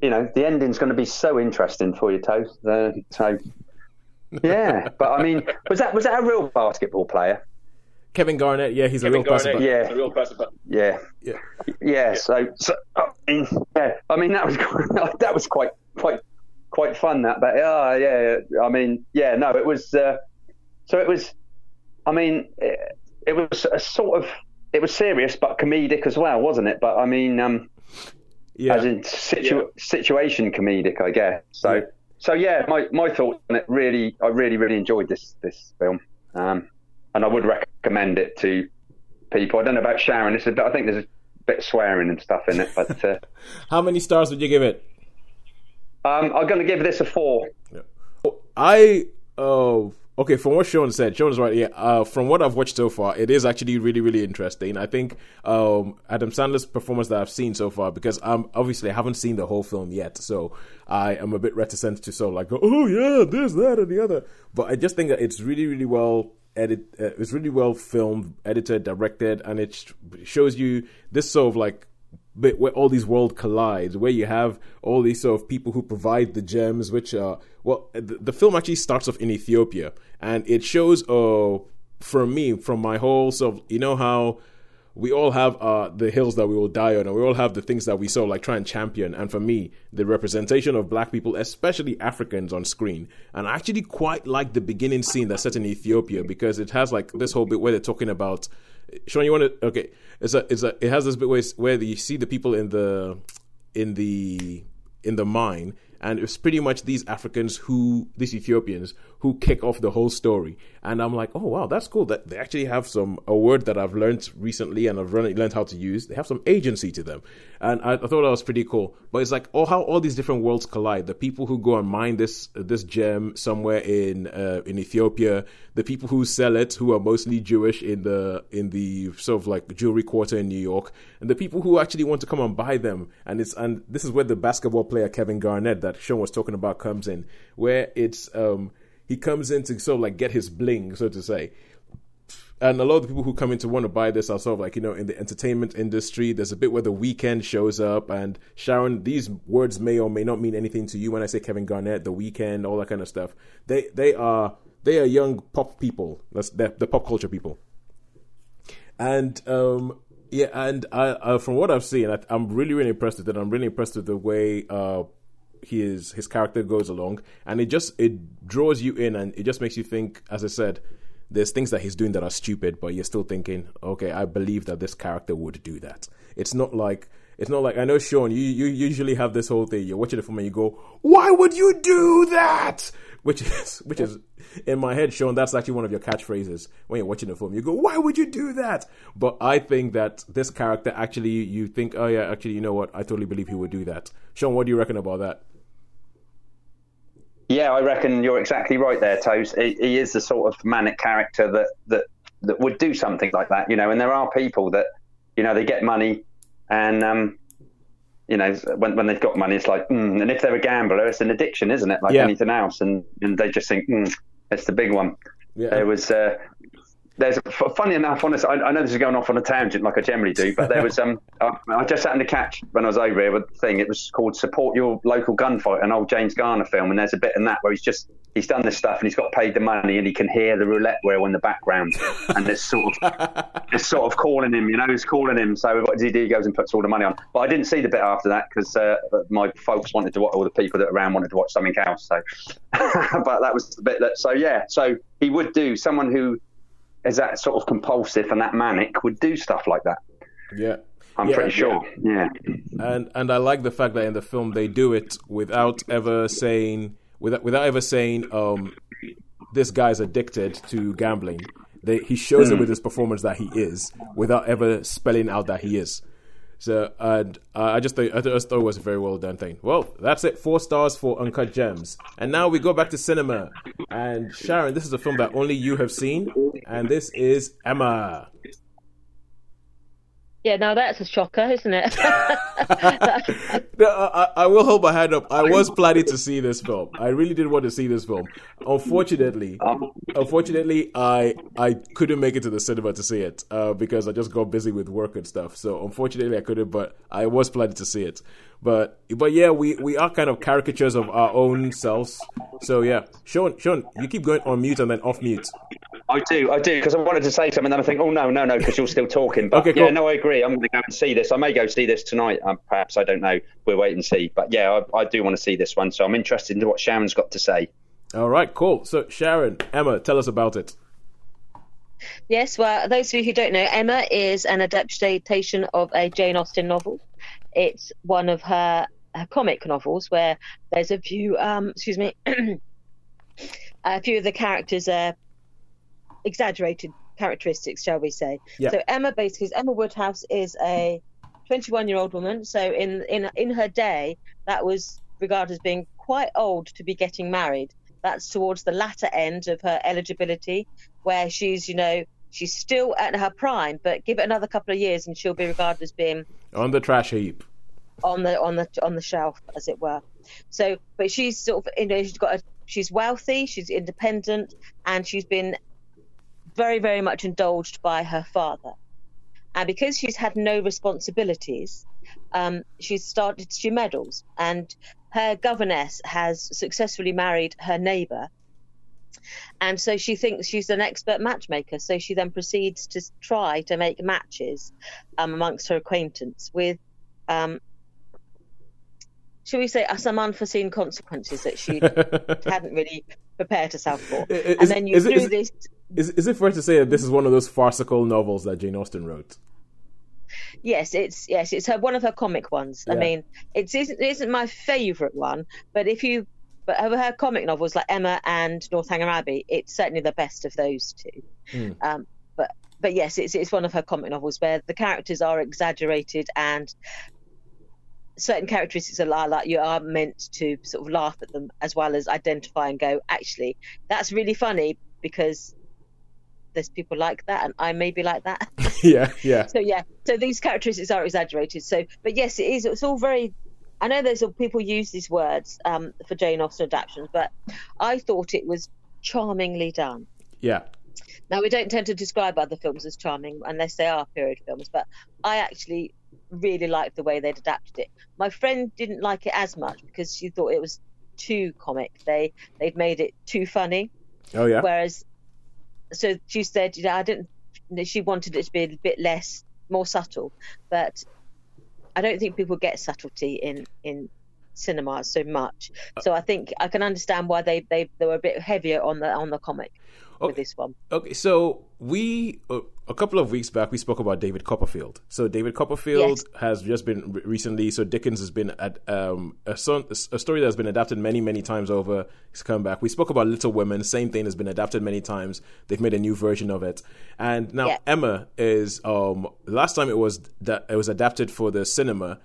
you know, the ending's going to be so interesting for you, Toast. Uh, so yeah, but I mean, was that was that a real basketball player? Kevin Garnett, yeah, he's a real Garnett, person. but- Yeah. a real person. But Yeah, Yeah. yeah. So, so I mean, yeah, I mean that was quite, that was quite quite quite fun. That, but oh, yeah, I mean, yeah, no, it was. Uh, so it was. I mean, it, it was a sort of. It was serious but comedic as well, wasn't it? But I mean, um, Yeah. as in situ- Yeah. situation comedic, I guess. So, Yeah. so yeah, my my thoughts on it really, I really, really enjoyed this this film, um, and I would recommend it to people. I don't know about Sharon. This is, I think there's a bit of swearing and stuff in it, but uh, How many stars would you give it? um, I'm going to give this a four. I uh okay, from what Sean said, Sean's right. Yeah, uh, from what I've watched so far, it is actually really, really interesting. I think um, Adam Sandler's performance that I've seen so far, because I'm obviously I haven't seen the whole film yet, so I am a bit reticent to sort of like go, oh yeah, this, that, and the other. But I just think that it's really, really well edit. Uh, it's really well filmed, edited, directed, and it sh- shows you this sort of like bit where all these world collides, where you have all these sort of people who provide the gems, which are well, the, the film actually starts off in Ethiopia, and it shows, uh, for me, from my whole sort of, you know how we all have uh, the hills that we will die on, and we all have the things that we of like try and champion. And for me, the representation of black people, especially Africans, on screen, and I actually quite like the beginning scene that's set in Ethiopia because it has like this whole bit where they're talking about. Sean, you want to? Okay, it's a, it's a, it has this bit where, where you see the people in the, in the, in the mine, and it's pretty much these Africans who, these Ethiopians who kick off the whole story. And I'm like, oh wow, that's cool. That they actually have some a word that I've learned recently and I've learned, how to use. They have some agency to them, and I, I thought that was pretty cool. But it's like, oh, how all these different worlds collide. The people who go and mine this this gem somewhere in uh, in Ethiopia, the people who sell it, who are mostly Jewish in the in the sort of like jewelry quarter in New York, and the people who actually want to come and buy them. And it's and this is where the basketball player Kevin Garnett that Sean was talking about comes in, where it's um he comes in to sort of like get his bling, so to say. And a lot of the people who come in to want to buy this are sort of like, you know, in the entertainment industry. There's a bit where the Weeknd shows up. And Sharon, these words may or may not mean anything to you when I say Kevin Garnett, the Weeknd, all that kind of stuff. They they are they are young pop people. That's the, pop culture people. And um yeah, and I uh, from what I've seen, I, I'm really really impressed with it. I'm really impressed with the way uh his his character goes along, and it just it draws you in, and it just makes you think. As I said, there's things that he's doing that are stupid, but you're still thinking, okay, I believe that this character would do that. It's not like it's not like I know Sean. You you usually have this whole thing. You're watching the film and you go, "Why would you do that?" Which is which is in my head, Sean. That's actually one of your catchphrases when you're watching the film. You go, "Why would you do that?" But I think that this character actually, you think, "Oh yeah, actually, you know what? I totally believe he would do that." Sean, what do you reckon about that? Yeah, I reckon you're exactly right there, Toes. He, he is the sort of manic character that, that that would do something like that, you know. And there are people that, you know, they get money, and um, you know, when when they've got money, it's like, mm, and if they're a gambler, it's an addiction, isn't it? Like Yeah. anything else, and and they just think, mm, it's the big one. Yeah. There was. Uh, there's funny enough, honest. I, I know this is going off on a tangent like I generally do, but there was um. I, I just happened to catch when I was over here with the thing. It was called "Support Your Local Gunfight," an old James Garner film, and there's a bit in that where he's just he's done this stuff and he's got paid the money and he can hear the roulette wheel in the background, and it's sort of it's sort of calling him. You know, he's calling him. So what does he do? He goes and puts all the money on. But I didn't see the bit after that because uh, my folks wanted to watch. All the people that around wanted to watch something else. So, but that was the bit that. So yeah, so he would do someone who is that sort of compulsive and that manic would do stuff like that. Yeah. I'm Yeah, pretty sure. Yeah. and and I like the fact that in the film they do it without ever saying without without ever saying um this guy's addicted to gambling. They, he shows it with his performance that he is without ever spelling out that he is. So and uh, I just I just thought it was a very well done thing. Well, that's it. Four stars for Uncut Gems. And now we go back to cinema. And Sharon, this is a film that only you have seen, and this is Emma. Yeah, now that's a shocker, isn't it? No, I, I will hold my hand up. I was planning to see this film. I really did want to see this film. Unfortunately, Um, unfortunately, I I couldn't make it to the cinema to see it uh, because I just got busy with work and stuff. So unfortunately, I couldn't. But I was planning to see it. But but yeah, we, we are kind of caricatures of our own selves. So yeah, Sean, Sean, you keep going on mute and then off mute. I do, I do, because I wanted to say something, and then I think, oh no, no, no, because you're still talking. But Okay, yeah, no, I agree. I'm going to go and see this. I may go see this tonight. Um, perhaps I don't know. We'll wait and see. But yeah, I, I do want to see this one. So I'm interested in what Sharon's got to say. All right, cool. So Sharon, Emma, tell us about it. Yes, well, those of you who don't know, Emma is an adaptation of a Jane Austen novel. It's one of her, her comic novels where there's a few, um, excuse me, a few of the characters are exaggerated characteristics, shall we say? Yeah. So Emma basically, Emma Woodhouse is a 21 year old woman. So in in in her day, that was regarded as being quite old to be getting married. That's towards the latter end of her eligibility, where she's, you know, she's still at her prime, but give it another couple of years and she'll be regarded as being On the trash heap. on the on the on the shelf, as it were. So, but she's sort of, you know, she's got a, she's wealthy, she's independent, and she's been very, very much indulged by her father. And because she's had no responsibilities, um, she's started she meddles, and her governess has successfully married her neighbour. And so she thinks she's an expert matchmaker. So she then proceeds to try to make matches um, amongst her acquaintance with um, shall we say, uh, some unforeseen consequences that she hadn't really prepared herself for. Is- and then you is it- this. Is is it fair to say that this is one of those farcical novels that Jane Austen wrote? Yes, it's yes, it's her one of her comic ones. I Yeah. mean, it isn't it isn't my favourite one, but if you but her, her comic novels like Emma and Northanger Abbey, it's certainly the best of those two. Hmm. Um, but but yes, it's it's one of her comic novels where the characters are exaggerated and certain characteristics are like, like you are meant to sort of laugh at them as well as identify and go, actually, that's really funny because there's people like that and I may be like that. yeah, yeah. so yeah, so these characteristics are exaggerated. So, but yes, it is. It's all very. I know there's people use these words um, for Jane Austen adaptations, but I thought it was charmingly done. Yeah. Now we don't tend to describe other films as charming unless they are period films, but I actually really liked the way they'd adapted it. My friend didn't like it as much because she thought it was too comic. They they'd made it too funny. Oh yeah. Whereas, so she said, you know, I didn't. She wanted it to be a bit less, more subtle, but I don't think people get subtlety in in cinema so much. So I think I can understand why they they, they were a bit heavier on the on the comic With this one. Okay, so we uh, a couple of weeks back we spoke about David Copperfield. So David Copperfield Yes. has just been recently. So Dickens has been at um, a, son, a story that has been adapted many many times over. He's come back. We spoke about Little Women. Same thing has been adapted many times. They've made a new version of it, and now Yeah. Emma is um last time it was that it was adapted for the cinema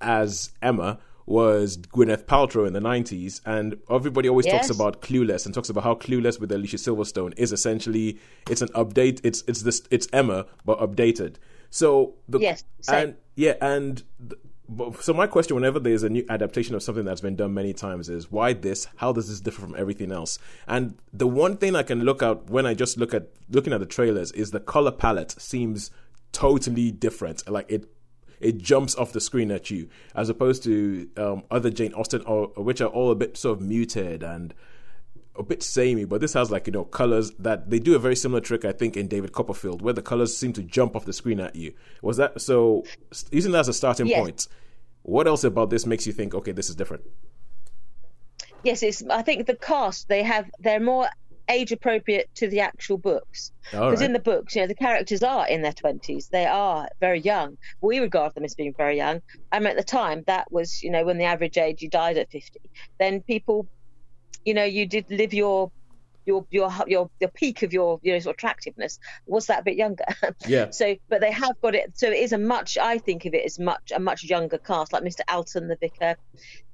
as Emma was Gwyneth Paltrow in the 90s, and everybody always talks about Clueless and talks about how Clueless with Alicia Silverstone is essentially it's an update. It's it's this it's Emma but updated. So the Yes, same. and yeah, and th- but- so my question whenever there's a new adaptation of something that's been done many times is why this? How does this differ from everything else? And the one thing I can look out when I just look at looking at the trailers is the color palette seems totally different. Like it it jumps off the screen at you as opposed to um, other Jane Austen, or, which are all a bit sort of muted and a bit samey. But this has like you know colors that they do a very similar trick, I think, in David Copperfield, where the colors seem to jump off the screen at you. Was that so? Using that as a starting Yes. point, what else about this makes you think, okay, this is different? Yes, it's. I think the cast they have they're more age appropriate to the actual books. Because right. in the books, you know, the characters are in their twenties. They are very young. We regard them as being very young. I mean, at the time, that was, you know, when the average age you died at fifty. Then people, you know, you did live your your your your your peak of your your sort of attractiveness was that a bit younger. Yeah. So, but they have got it. So it is a much. I think of it as much a much younger cast, like Mr. Elton, the vicar.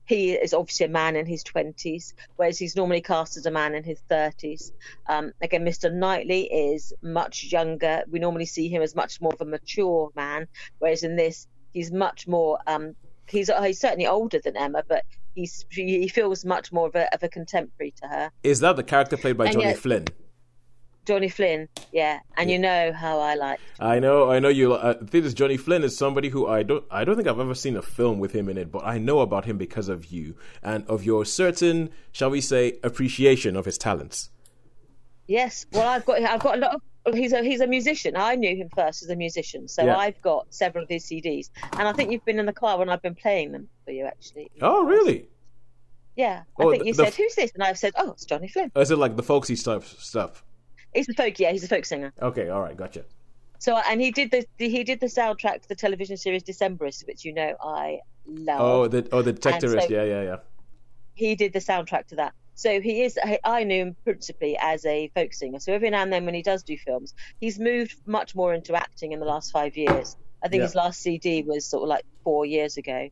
He is obviously a man in his 20s, whereas he's normally cast as a man in his 30s. Um, again, Mr. Knightley is much younger. We normally see him as much more of a mature man, whereas in this, he's much more. Um, he's he's certainly older than Emma, but he's he feels much more of a of a contemporary to her. Is that the character played by And Johnny yet- Flynn? Johnny Flynn, yeah, and you know how I like. I know, I know you. Uh, the thing is, Johnny Flynn is somebody who I don't, I don't think I've ever seen a film with him in it, but I know about him because of you and of your certain, shall we say, appreciation of his talents. Yes, well, I've got I've got a lot of. He's a he's a musician. I knew him first as a musician, so Yeah. I've got several of his CDs, and I think you've been in the car when I've been playing them for you, actually. Oh, really? Yeah, I Oh, think you the said, "Who's this?" And I've said, "Oh, it's Johnny Flynn." Is it like the folksy stuff? Stuff. He's a folk, yeah, he's a folk singer. Okay, all right, gotcha. So, and he did the, he did the soundtrack to the television series Detectorists, which you know I love. Oh, the oh the detectorist. so- yeah, yeah, yeah. he did the soundtrack to that. So he is. I- I knew him principally as a folk singer. So every now and then, when he does do films, he's moved much more into acting in the last five years. I think Yeah. his last CD was sort of like four years ago.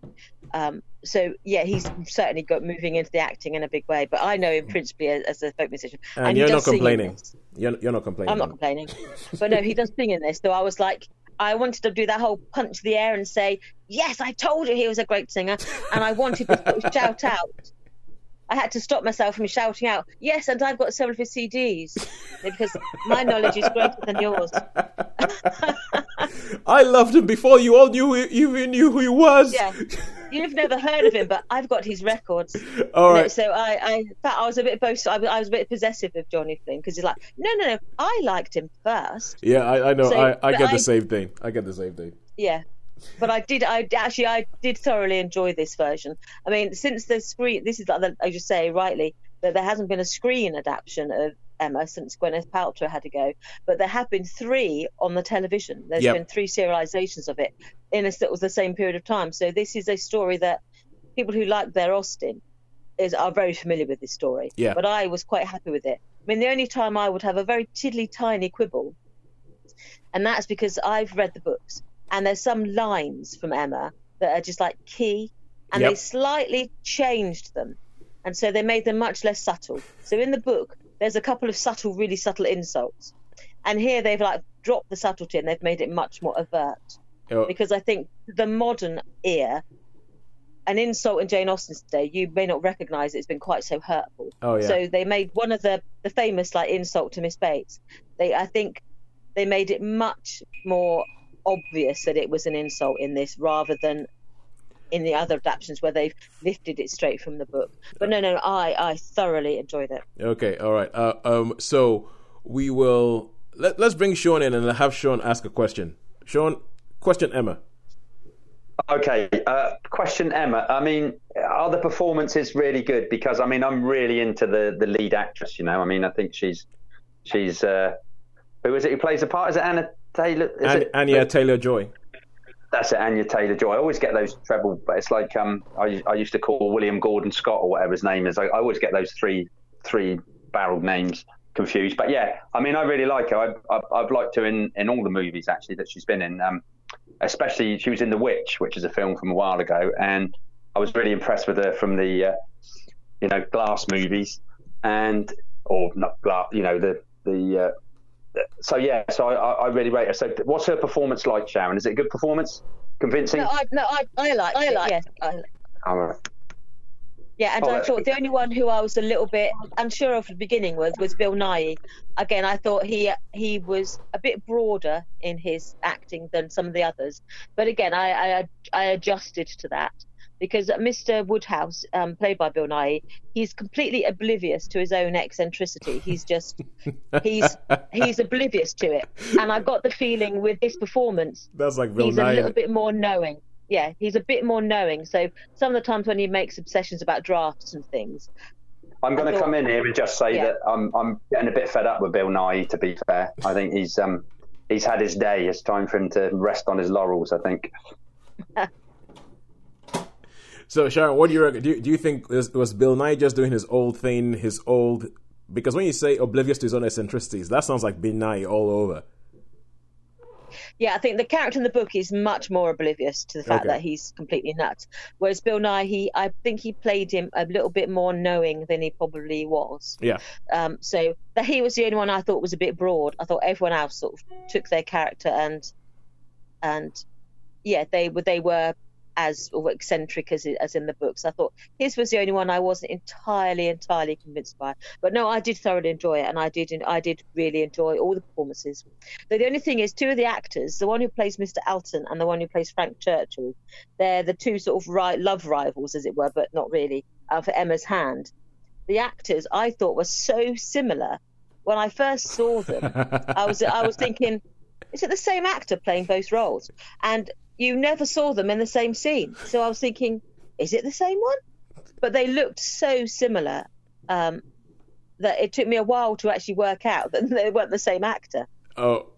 Um, so yeah, he's certainly got moving into the acting in a big way. But I know him principally as, as a folk musician. And, he you're not complaining. You're, you're not complaining. I'm not complaining. but no, he does sing in this. So I was like, I wanted to do that whole punch the air and say, yes, I told you he was a great singer. And I wanted to shout out. I had to stop myself from shouting out, yes, and I've got several of his CDs because my knowledge is greater than yours. I loved him before you all knew you even knew who he was. Yeah. You've never heard of him, but I've got his records. All right. So I, I, in fact, I was a bit boast. I was, I was a bit possessive of Johnny Flynn because he's like, no, no, no, I liked him first. Yeah, I, I know. So, I, I get the same thing. I get the same thing. Yeah. But I did. I actually, I did thoroughly enjoy this version. I mean, since the screen, this is like the, I just say rightly that there hasn't been a screen adaptation of Emma since Gwyneth Paltrow had to go, but there have been three on the television. There's Yep. been three serializations of it in a sort of the same period of time. So this is a story that people who like their Austen is are very familiar with this story. Yeah. But I was quite happy with it. I mean, the only time I would have a very tiddly tiny quibble, and that's because I've read the books, and there's some lines from Emma that are just like key, and Yep. they slightly changed them, and so they made them much less subtle. So in the book, there's a couple of subtle, really subtle insults, and here they've like dropped the subtlety and they've made it much more overt Oh, because I think the modern ear, an insult in Jane Austen's day, you may not recognise it's been quite so hurtful. Oh, yeah. So they made one of the the famous like insult to Miss Bates. They I think they made it much more obvious that it was an insult in this rather than in the other adaptations where they've lifted it straight from the book. But no, no, I I thoroughly enjoyed it. Okay, all right. Uh, um, so we will let, let's bring Sean in and have Sean ask a question. Sean, question Emma. Okay, uh, question Emma. I mean, are the performances really good? Because I mean, I'm really into the the lead actress. You know, I mean, I think she's she's uh, who is it who plays the part? Is it Anna Taylor? Is An- it? Anya Taylor Joy. That's it, Anya Taylor Joy. I always get those treble, but it's like um, I, I used to call William Gordon Scott or whatever his name is. I, I always get those three three barreled names confused. But yeah, I mean, I really like her. I, I, I've liked her in, in all the movies actually that she's been in. Um, especially she was in The Witch, which is a film from a while ago, and I was really impressed with her from the uh, you know Glass movies and or not Glass, you know the the. Uh, so yeah, so I, I I really rate her. So what's her performance like, Sharon? Is it a good performance? Convincing? No, I no, I I like I like yes. I, All right. Yeah, and Oh, I thought good. the only one who I was a little bit unsure of at the beginning was was Bill Nighy. Again, I thought he he was a bit broader in his acting than some of the others, but again, I I, I adjusted to that because Mr. Woodhouse, um, played by Bill Nighy, he's completely oblivious to his own eccentricity. He's just he's he's oblivious to it, and I got the feeling with this performance That's like Bill he's a little bit more knowing. Yeah, he's a bit more knowing. So some of the times when he makes obsessions about drafts and things, I'm going to come in here and just say Yeah. that I'm I'm getting a bit fed up with Bill Nighy. To be fair, I think he's um he's had his day. It's time for him to rest on his laurels. I think. So Sharon, what do you reckon? Do you, do you think was, was Bill Nighy just doing his old thing, his old? Because when you say oblivious to his own eccentricities, that sounds like Bill Nighy all over. Yeah, I think the character in the book is much more oblivious to the fact Okay. that he's completely nuts. Whereas Bill Nighy, he I think he played him a little bit more knowing than he probably was. Yeah. Um, so that he was the only one I thought was a bit broad. I thought everyone else sort of took their character and and yeah, they were they were as eccentric as as in the books. I thought his was the only one I wasn't entirely entirely convinced by. But no, I did thoroughly enjoy it, and I did I did really enjoy all the performances. But the only thing is, two of the actors, the one who plays Mr. Elton and the one who plays Frank Churchill, they're the two sort of ri love rivals, as it were, but not really, uh, for Emma's hand. The actors I thought were so similar. When I first saw them, I was I was thinking, is it the same actor playing both roles? And you never saw them in the same scene. So I was thinking, is it the same one? But they looked so similar um, that it took me a while to actually work out that they weren't the same actor. Oh,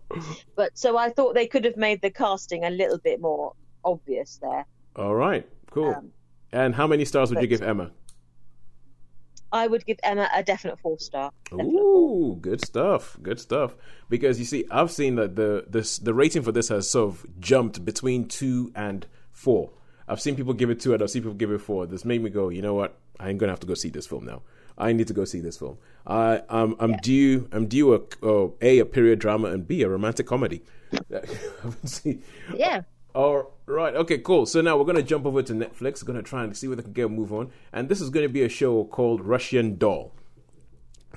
But so I thought they could have made the casting a little bit more obvious there. all right, cool. Um, and how many stars would you give Emma? I would give Emma a definite four star. Ooh, good stuff. Good stuff. Because you see, I've seen that the this the rating for this has sort of jumped between two and four. I've seen people give it two, and I've seen people give it four. This made me go, you know what? I'm gonna have to go see this film now. I need to go see this film. I um, I'm I'm due I'm due a a a period drama and b a romantic comedy. I haven't seen- Yeah. all right. Okay. Cool. So now we're gonna jump over to Netflix. We're Gonna try and see whether they can get a move on. And this is gonna be a show called Russian Doll.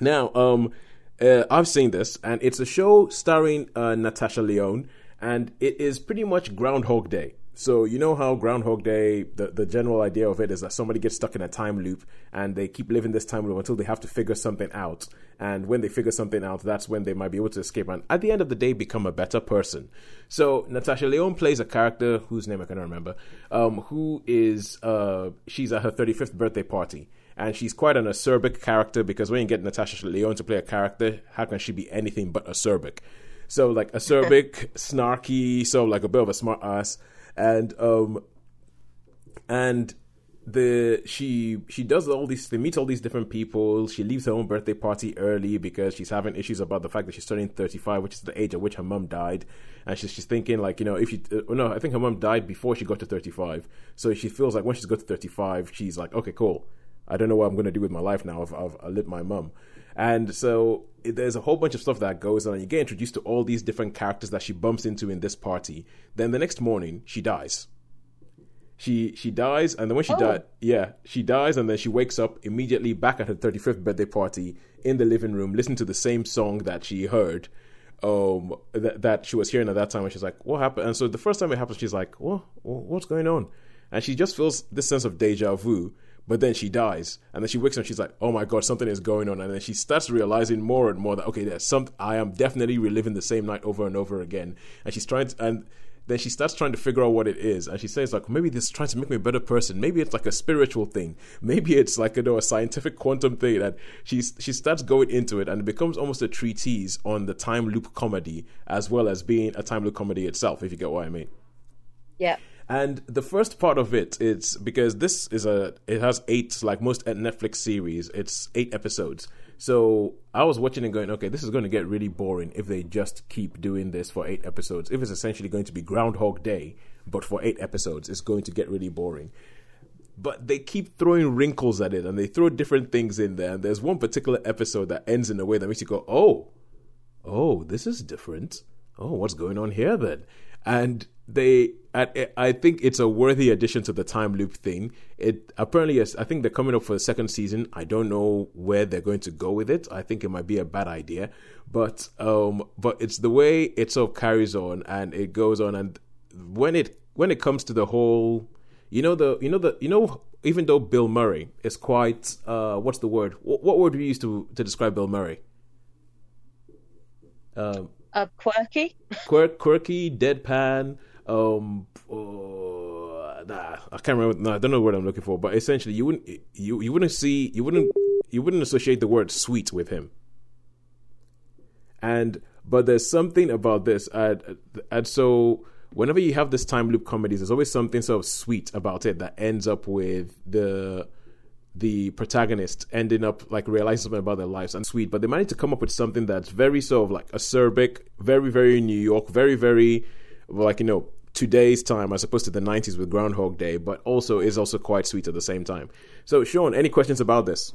Now, um, uh, I've seen this, and it's a show starring uh, Natasha Lyonne, and it is pretty much Groundhog Day. So you know how Groundhog Day, the, the general idea of it is that somebody gets stuck in a time loop, and they keep living this time loop until they have to figure something out. And when they figure something out, that's when they might be able to escape, and at the end of the day, become a better person. So Natasha Lyonne plays a character whose name I cannot remember, um, who is uh, she's at her 35th birthday party and she's quite an acerbic character because when you get Natasha Lyonne to play a character, how can she be anything but acerbic? So like acerbic, snarky, so like a bit of a smart ass, and um, and the she she does all these they meet all these different people. She leaves her own birthday party early because she's having issues about the fact that she's turning 35 which is the age at which her mom died. And she's, she's thinking like you know if she uh, no i think her mom died before she got to 35 so she feels like when she's got to 35 she's like okay cool. I don't know what i'm going to do with my life now i've, I've outlived my mom and so there's a whole bunch of stuff that goes on. And you get introduced to all these different characters that she bumps into in this party. Then the next morning she dies. She she dies and then when she Oh. died yeah she dies and then she wakes up immediately back at her 35th birthday party in the living room listening to the same song that she heard um that, that she was hearing at that time. And she's like what happened? And so the first time it happens she's like what what's going on? And she just feels this sense of deja vu but then she dies. And then she wakes up and she's like oh my god something is going on. And then she starts realizing more and more that okay there's some i am definitely reliving the same night over and over again. And she's trying to and then she starts trying to figure out what it is. And she says like maybe this is trying to make me a better person. Maybe it's like a spiritual thing. Maybe it's like you know a scientific quantum thing that she's she starts going into it and it becomes almost a treatise on the time loop comedy as well as being a time loop comedy itself if you get what i mean. Yeah. And the first part of it, it's because this is a it has eight like most Netflix series, it's eight episodes. So I was watching and going, okay, this is going to get really boring if they just keep doing this for eight episodes. If it's essentially going to be Groundhog Day, but for eight episodes, it's going to get really boring. But they keep throwing wrinkles at it and they throw different things in there. And there's one particular episode that ends in a way that makes you go, oh, oh, this is different. Oh, what's going on here then? And they, I, I think it's a worthy addition to the time loop thing. It apparently is. I think they're coming up for the second season. I don't know where they're going to go with it. I think it might be a bad idea, but um, but it's the way it sort of carries on and it goes on. And when it when it comes to the whole, you know the you know the you know even though Bill Murray is quite uh, what's the word? What, what word do we use to to describe Bill Murray? Um, Uh, quirky. quirk, quirky, deadpan. Um, uh, nah, I can't remember. No, I don't know what I'm looking for. But essentially, you wouldn't you you wouldn't see you wouldn't you wouldn't associate the word sweet with him. And but there's something about this, and, and so whenever you have this time loop comedies, there's always something sort of sweet about it that ends up with the the protagonist ending up like realizing something about their lives and sweet, but they managed to come up with something that's very sort of like acerbic, very, very New York, very, very like you know today's time as opposed to the 90s with Groundhog Day, but also is also quite sweet at the same time. So, Sean, any questions about this?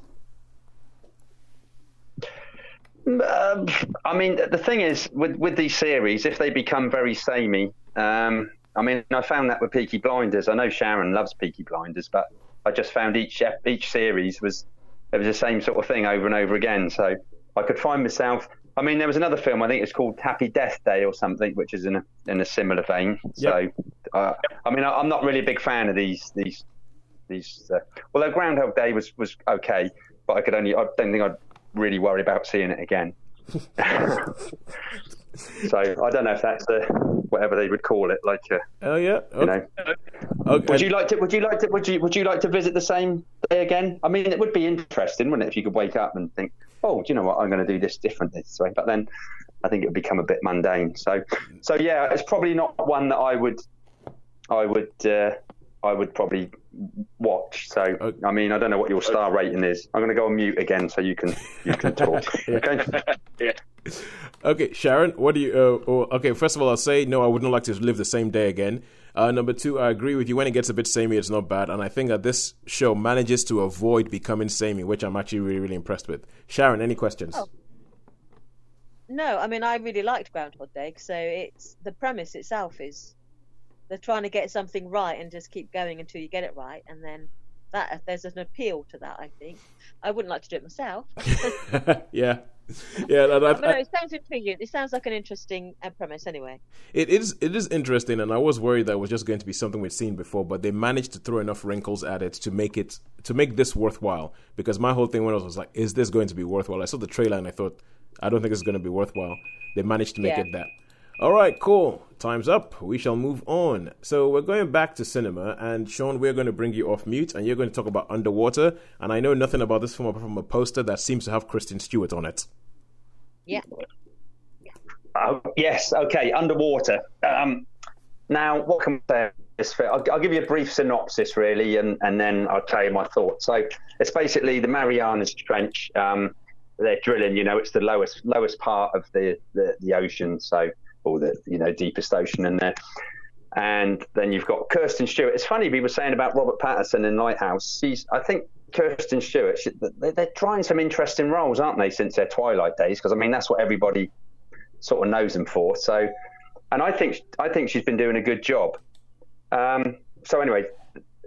Um, I mean, the thing is, with with these series, if they become very samey, um, I mean, I found that with Peaky Blinders. I know Sharon loves Peaky Blinders, but I just found each each series was it was the same sort of thing over and over again. So I could find myself. I mean, there was another film I think it's called Happy Death Day or something, which is in a in a similar vein. So, uh, I mean, I, am not really a big fan of these these these. Uh, although Groundhog Day was was okay, but I could only I don't think I'd really worry about seeing it again. so I don't know if that's a, whatever they would call it, like a, oh yeah, okay. you know. Okay. Would you like to? Would you like to? Would you? Would you like to visit the same day again? I mean, it would be interesting, wouldn't it, if you could wake up and think, oh, do you know what? I'm going to do this different this way. But then, I think it would become a bit mundane. So, so yeah, it's probably not one that I would, I would, uh, I would probably watch. So, I mean, I don't know what your star rating is. I'm going to go on mute again so you can you can talk. okay. yeah. Okay, Sharon, what do you? Uh, oh, okay, first of all, I'll say no. I would not like to live the same day again. Uh, number two, I agree with you. When it gets a bit samey, it's not bad, and I think that this show manages to avoid becoming samey, which I'm actually really, really impressed with. Sharon, any questions? Oh. No, I mean I really liked Groundhog Day, so it's the premise itself is they're trying to get something right and just keep going until you get it right, and then that there's an appeal to that. I think I wouldn't like to do it myself. yeah, yeah. That, that, no, it sounds intriguing. It sounds like an interesting uh, premise, anyway. It is. It is interesting, and I was worried that it was just going to be something we'd seen before, but they managed to throw enough wrinkles at it to make it to make this worthwhile. Because my whole thing when I was, was like, "Is this going to be worthwhile?" I saw the trailer and I thought, "I don't think it's going to be worthwhile." They managed to make yeah. it that. All right, cool. Time's up. We shall move on. So we're going back to cinema, and Sean, we're going to bring you off mute, and you're going to talk about Underwater. And I know nothing about this film apart from a poster that seems to have Kristen Stewart on it. Yeah. Uh, yes. Okay. Underwater. Um, now, what can I say? I'll, I'll, give you a brief synopsis, really, and, and then I'll tell you my thoughts. So it's basically the Marianas Trench. Um, they're drilling. You know, it's the lowest lowest part of the, the, the ocean. So or the you know deepest ocean in there. And then you've got Kirsten Stewart. It's funny we were saying about Robert Pattinson in Lighthouse. She's, I think Kirsten Stewart. She, they're trying some interesting roles, aren't they, since their Twilight days? Because I mean that's what everybody sort of knows them for. So, and I think I think she's been doing a good job. Um, so anyway,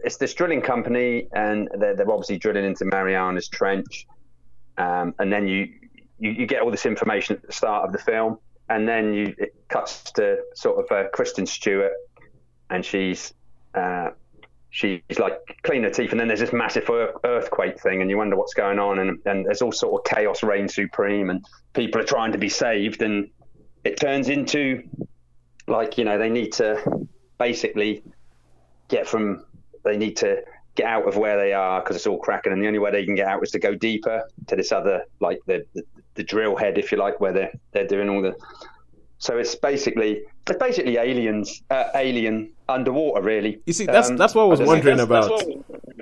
it's this drilling company, and they're, they're obviously drilling into Mariana's Trench. Um, and then you, you, you get all this information at the start of the film and then you it cuts to sort of uh, Kristen Stewart, and she's uh, she's like cleaning her teeth, and then there's this massive earthquake thing, and you wonder what's going on, and, and there's all sort of chaos reigns supreme, and people are trying to be saved, and it turns into like you know they need to basically get from they need to get out of where they are because it's all cracking, and the only way they can get out is to go deeper to this other like the, the the drill head, if you like, where they're they're doing all the. So it's basically it's basically aliens, uh, alien underwater, really. You see, that's um, that's what I was wondering that's, about.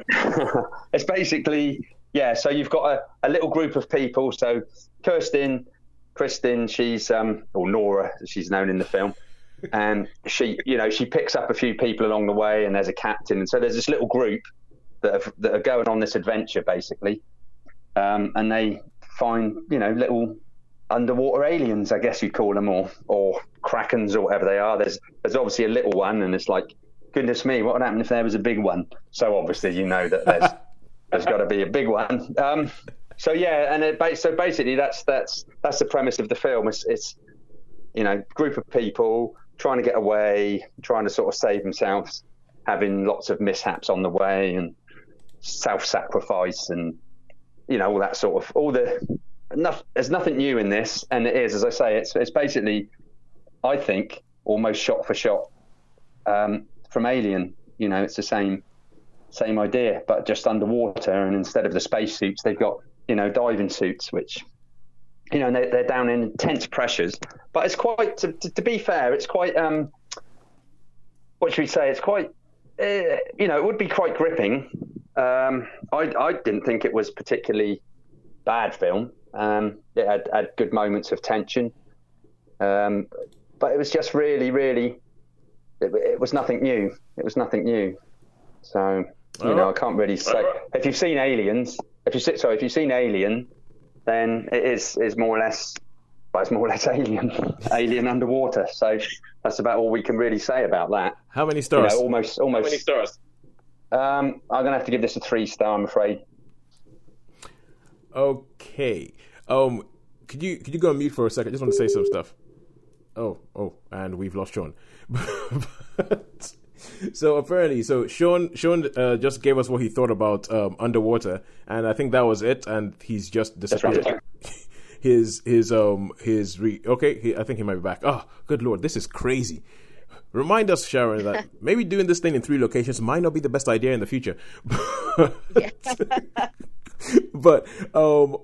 That's it's basically yeah. So you've got a, a little group of people. So Kirsten, Kristen, she's um, or Nora, as she's known in the film, and she, you know, she picks up a few people along the way, and there's a captain, and so there's this little group that have, that are going on this adventure basically, um, and they find you know little underwater aliens, I guess you'd call them, or or krakens or whatever they are. There's there's obviously a little one, and it's like, goodness me, what would happen if there was a big one? So obviously you know that there's there's got to be a big one. Um, so yeah, and it, so basically that's that's that's the premise of the film. It's, it's you know group of people trying to get away, trying to sort of save themselves, having lots of mishaps on the way, and self-sacrifice and you know all that sort of all the there's nothing new in this, and it is as I say, it's it's basically I think almost shot for shot um, from Alien. You know, it's the same same idea, but just underwater, and instead of the spacesuits, they've got you know diving suits, which you know they're, they're down in intense pressures. But it's quite to, to, to be fair, it's quite um, what should we say? It's quite uh, you know, it would be quite gripping um, I, I didn't think it was particularly bad film. Um, it had, had good moments of tension, um, but it was just really, really it, it was nothing new. It was nothing new. So you All know, I can't really say. If you've seen Aliens, if you see, sorry, if you've seen Alien, then it is is more or less. Well, it's more or less Alien, Alien underwater. So that's about all we can really say about that. How many You stars? know, almost, almost. stars? Um, I'm gonna have to give this a three star. I'm afraid. Okay. Um, could you could you go on mute for a second? I just want to say some stuff. Oh, oh, and we've lost Sean. But- so apparently, so Sean Sean uh, just gave us what he thought about um, underwater, and I think that was it. And he's just right. disappeared. his his um his re- okay. He, I think he might be back. Oh, good lord, this is crazy. Remind us, Sharon, that maybe doing this thing in three locations might not be the best idea in the future. but um,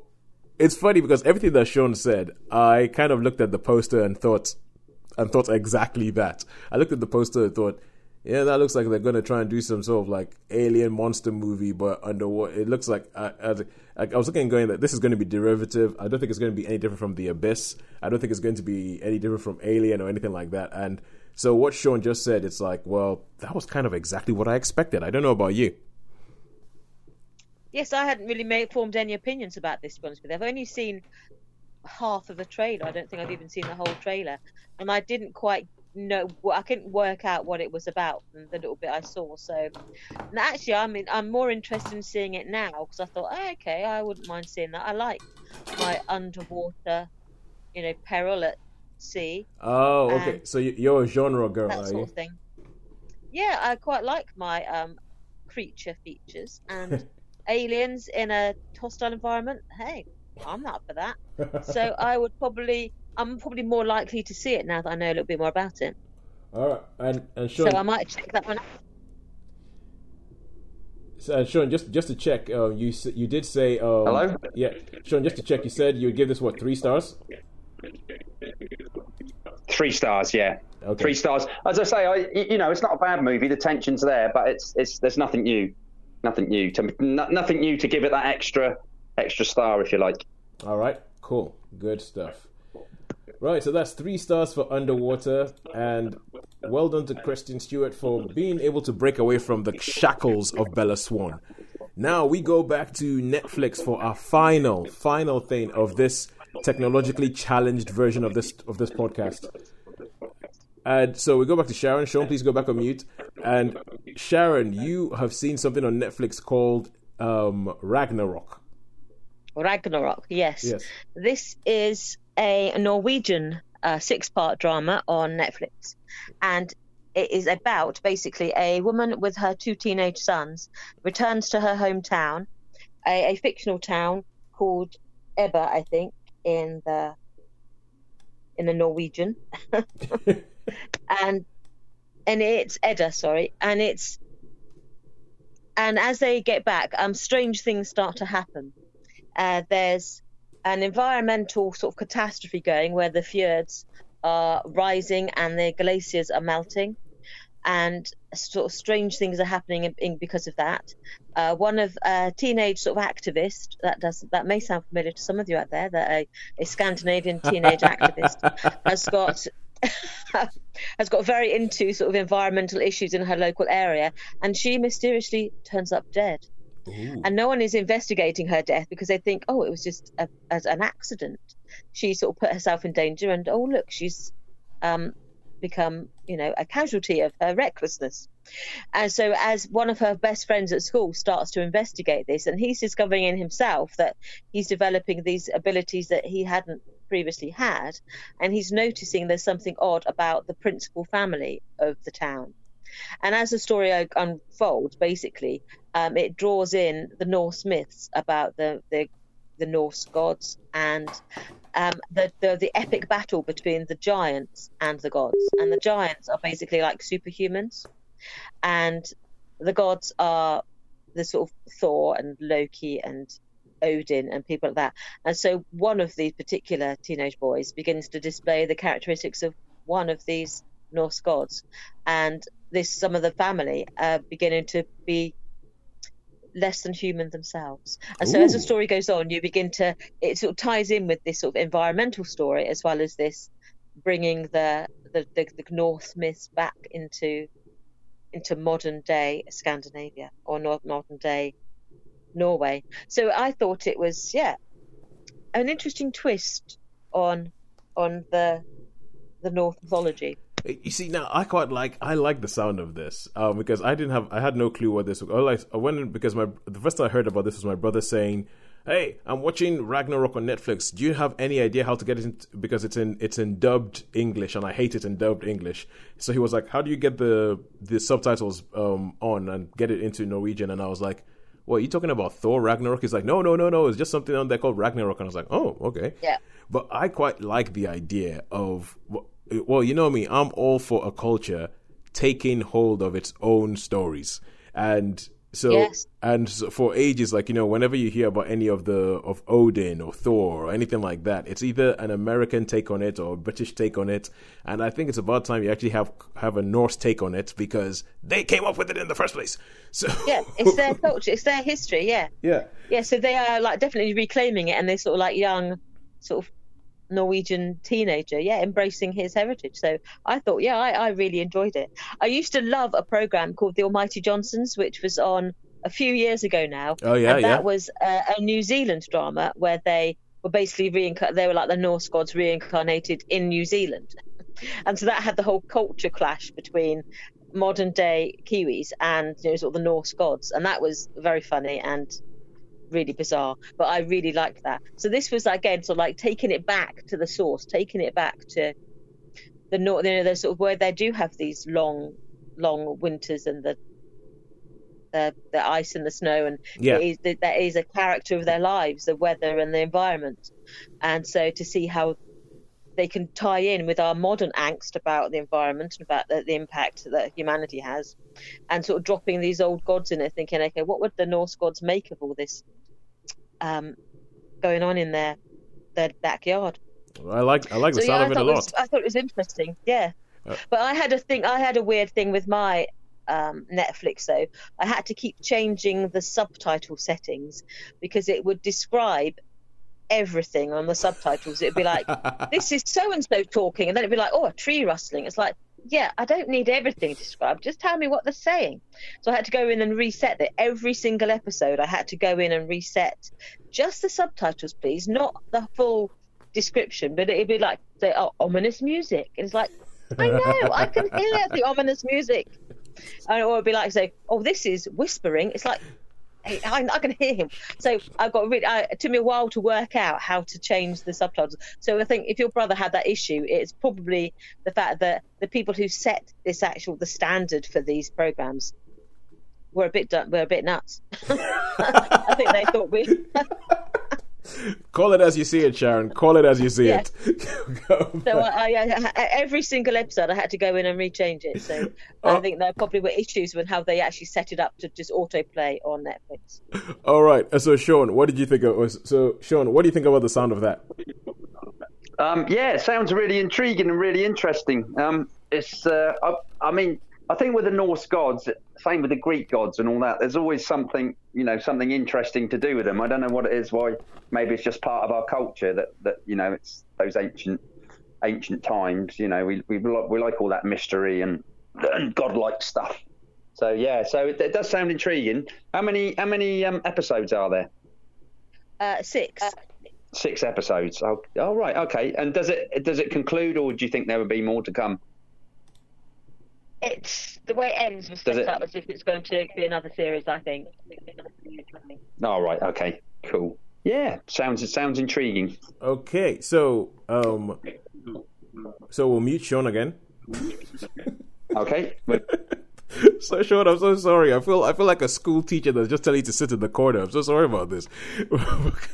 it's funny because everything that Sean said, I kind of looked at the poster and thought, and thought exactly that. I looked at the poster and thought, yeah, that looks like they're going to try and do some sort of like alien monster movie, but underwater. It looks like I, I, I was looking and going that this is going to be derivative. I don't think it's going to be any different from The Abyss. I don't think it's going to be any different from Alien or anything like that. And so what Sean just said, it's like, well, that was kind of exactly what I expected. I don't know about you. Yes, I hadn't really made, formed any opinions about this. To be honest with you, I've only seen half of a trailer. I don't think I've even seen the whole trailer, and I didn't quite know. I couldn't work out what it was about from the little bit I saw. So, actually, I mean, I'm more interested in seeing it now because I thought, oh, okay, I wouldn't mind seeing that. I like my underwater, you know, peril at sea, Oh, okay. So you- you're a genre girl, that are sort you? of thing. Yeah, I quite like my um, creature features and aliens in a hostile environment. Hey, I'm up for that. So I would probably, I'm probably more likely to see it now that I know a little bit more about it. All right, and and So I might check that one out. so, uh, Sean, just just to check, uh, you you did say um, Hello? Yeah, Sean, just to check, you said you would give this what three stars? Three stars, yeah. Okay. Three stars. As I say, I you know it's not a bad movie. The tension's there, but it's it's there's nothing new, nothing new to no, nothing new to give it that extra extra star, if you like. All right, cool, good stuff. Right, so that's three stars for Underwater, and well done to Kristen Stewart for being able to break away from the shackles of Bella Swan. Now we go back to Netflix for our final, final thing of this technologically challenged version of this of this podcast. And so we go back to Sharon. Sean, please go back on mute. And Sharon, you have seen something on Netflix called um, Ragnarok. Ragnarok, yes. Yes. This is a Norwegian uh, six part drama on Netflix. And it is about basically a woman with her two teenage sons returns to her hometown, a, a fictional town called Ebba, I think, in the in the Norwegian. and and it's Edda, sorry, and it's and as they get back, um, strange things start to happen. Uh, there's an environmental sort of catastrophe going where the fjords are rising and the glaciers are melting, and sort of strange things are happening in, in, because of that. Uh, one of a teenage sort of activist that does that may sound familiar to some of you out there that a, a Scandinavian teenage activist has got has got very into sort of environmental issues in her local area, and she mysteriously turns up dead. And no one is investigating her death because they think, oh, it was just a, as an accident. She sort of put herself in danger, and oh, look, she's um, become, you know, a casualty of her recklessness. And so, as one of her best friends at school starts to investigate this, and he's discovering in himself that he's developing these abilities that he hadn't previously had, and he's noticing there's something odd about the principal family of the town. And as the story unfolds, basically, um, it draws in the Norse myths about the the, the Norse gods and um, the, the the epic battle between the giants and the gods. And the giants are basically like superhumans, and the gods are the sort of Thor and Loki and Odin and people like that. And so one of these particular teenage boys begins to display the characteristics of one of these Norse gods, and this some of the family are beginning to be less than human themselves. And so as the story goes on, you begin to it sort of ties in with this sort of environmental story as well as this bringing the the, the, the Norse myths back into into modern day Scandinavia or not modern day Norway. So I thought it was yeah an interesting twist on on the the North mythology. You see, now I quite like I like the sound of this um, because I didn't have I had no clue what this. was. I, I went in because my the first time I heard about this was my brother saying, "Hey, I'm watching Ragnarok on Netflix. Do you have any idea how to get it? In, because it's in it's in dubbed English and I hate it in dubbed English." So he was like, "How do you get the the subtitles um, on and get it into Norwegian?" And I was like, "What are you talking about? Thor Ragnarok?" He's like, "No, no, no, no. It's just something on there called Ragnarok." And I was like, "Oh, okay." Yeah. But I quite like the idea of well, you know me, I'm all for a culture taking hold of its own stories. And so Yes. and so for ages like you know whenever you hear about any of the of Odin or Thor or anything like that it's either an American take on it or a British take on it and I think it's about time you actually have have a Norse take on it because they came up with it in the first place so Yeah, it's their culture, it's their history. Yeah, yeah yeah. So they are like definitely reclaiming it, and they're sort of like young, sort of Norwegian teenager, yeah, embracing his heritage. So I thought, yeah, I, I really enjoyed it. I used to love a program called The Almighty Johnsons, which was on a few years ago now. Oh, yeah, and that yeah. was a, a New Zealand drama where they were basically reincarnated. They were like the Norse gods reincarnated in New Zealand, and so that had the whole culture clash between modern day Kiwis and you know, sort of the Norse gods, and that was very funny and really bizarre. But I really liked that. So this was again sort of like taking it back to the source, taking it back to the north. You know, the sort of where they do have these long, long winters and the the, the ice and the snow, and Yeah. is, that is a character of their lives, the weather and the environment. And so to see how they can tie in with our modern angst about the environment and about the, the impact that humanity has, and sort of dropping these old gods in it, thinking, okay, what would the Norse gods make of all this um, going on in their their backyard? I like I like the So sound yeah, of it a lot was, I thought it was interesting. Yeah, Uh, but I had a thing. I had a weird thing with my um, Netflix though. I had to keep changing the subtitle settings because it would describe everything on the subtitles. It'd be like, "This is so and so talking," and then it'd be like, "Oh, a tree rustling." It's like, yeah, I don't need everything described. Just tell me what they're saying. So I had to go in and reset it. Every single episode, I had to go in and reset just the subtitles, please, not the full description. But it'd be like, say, oh, ominous music. And it's like, I know, I can hear the ominous music. And it'd be like, say, oh, this is whispering. It's like, I, I can hear him. So I got rid. I, uh, it took me a while to work out how to change the subtitles. So I think if your brother had that issue, it's probably the fact that the people who set this actual the standard for these programs were a bit were a bit nuts. I think they thought we. call it as you see it Sharon call it as you see Yeah. it So I, I, I, every single episode, I had to go in and rechange it. So Oh. I think there probably were issues with how they actually set it up to just autoplay on Netflix. All right. uh, So, Sean, what did you think of? So, Sean, what do you think about the sound of that? Um, yeah, it sounds really intriguing and really interesting. Um, it's, uh, I, I mean, I think with the Norse gods, same with the Greek gods and all that. There's always something, you know, something interesting to do with them. I don't know what it is. Why? Maybe it's just part of our culture that, that you know, it's those ancient, ancient times. You know, we we like, we like all that mystery and, and godlike stuff. So yeah, so it, it does sound intriguing. How many how many um, episodes are there? Uh, six. Six episodes. Oh, oh, right, okay. And does it does it conclude, or do you think there would be more to come? It's the way it ends was Does set it- up as if it's going to be another series. I think. Oh, right, okay, cool. Yeah, sounds it sounds intriguing. Okay. So, um, so we'll mute Sean again. Okay, So, Sean, I'm so sorry. I feel I feel like a school teacher that's just telling you to sit in the corner. I'm so sorry about this.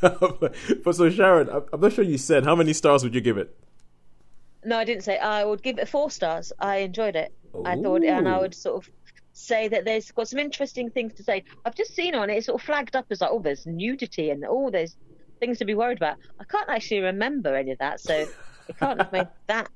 but so, Sharon, I'm I'm not sure you said how many stars would you give it? No, I didn't say. I would give it four stars. I enjoyed it. I thought, and I would sort of say that there's got some interesting things to say. I've just seen on it, it's sort of flagged up as like, oh, there's nudity and oh, there's things to be worried about. I can't actually remember any of that, so it can't have made that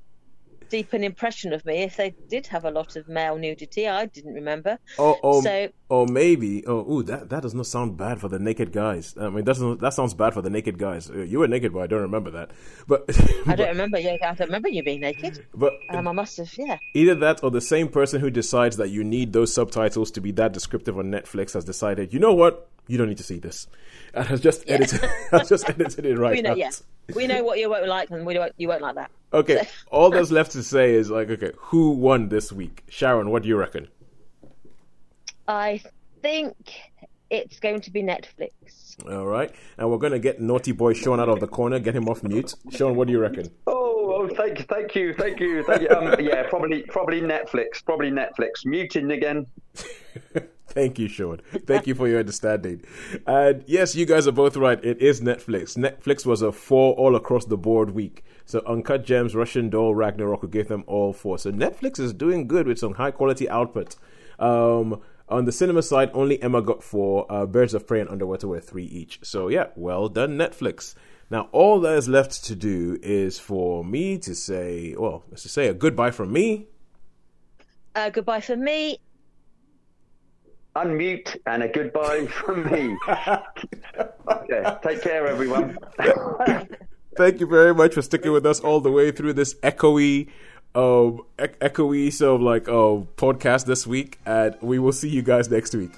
deep an impression of me. If they did have a lot of male nudity, I didn't remember. Oh, um, so Or maybe, oh, ooh, that that does not sound bad for the naked guys. I mean, doesn't that sounds bad for the naked guys? Uh, You were naked, but I don't remember that. But I don't remember you. I don't remember you being naked. but Um, I must have. Yeah. either that or the same person who decides that you need those subtitles to be that descriptive on Netflix has decided, you know what, you don't need to see this, and has just edited, has just edited it right We know. out. Yeah. We know what you won't like, and we won't. You won't like that. Okay, all that's left to say is like, okay, who won this week? Sharon, what do you reckon? I think it's going to be Netflix. All right, and we're gonna get naughty boy Sean out of the corner, get him off mute. Sean, what do you reckon? Oh, oh, thank you, thank you, thank you, thank you. Um, yeah, probably, probably Netflix, probably Netflix. Muting again. Thank you, Sean. Thank you for your understanding. And yes, you guys are both right. It is Netflix. Netflix was a four all across the board week. So Uncut Gems, Russian Doll, Ragnarok, we gave them all four. So Netflix is doing good with some high quality output. Um, on the cinema side, only Emma got four. Uh, Birds of Prey and Underwater were three each. So yeah, well done, Netflix. Now all that is left to do is for me to say, well, let's just say a goodbye from me. Uh, goodbye from me. Unmute and a goodbye from me. okay, take care, everyone. Thank you very much for sticking with us all the way through this echoey, e- echoey sort of like uh, podcast this week, and we will see you guys next week.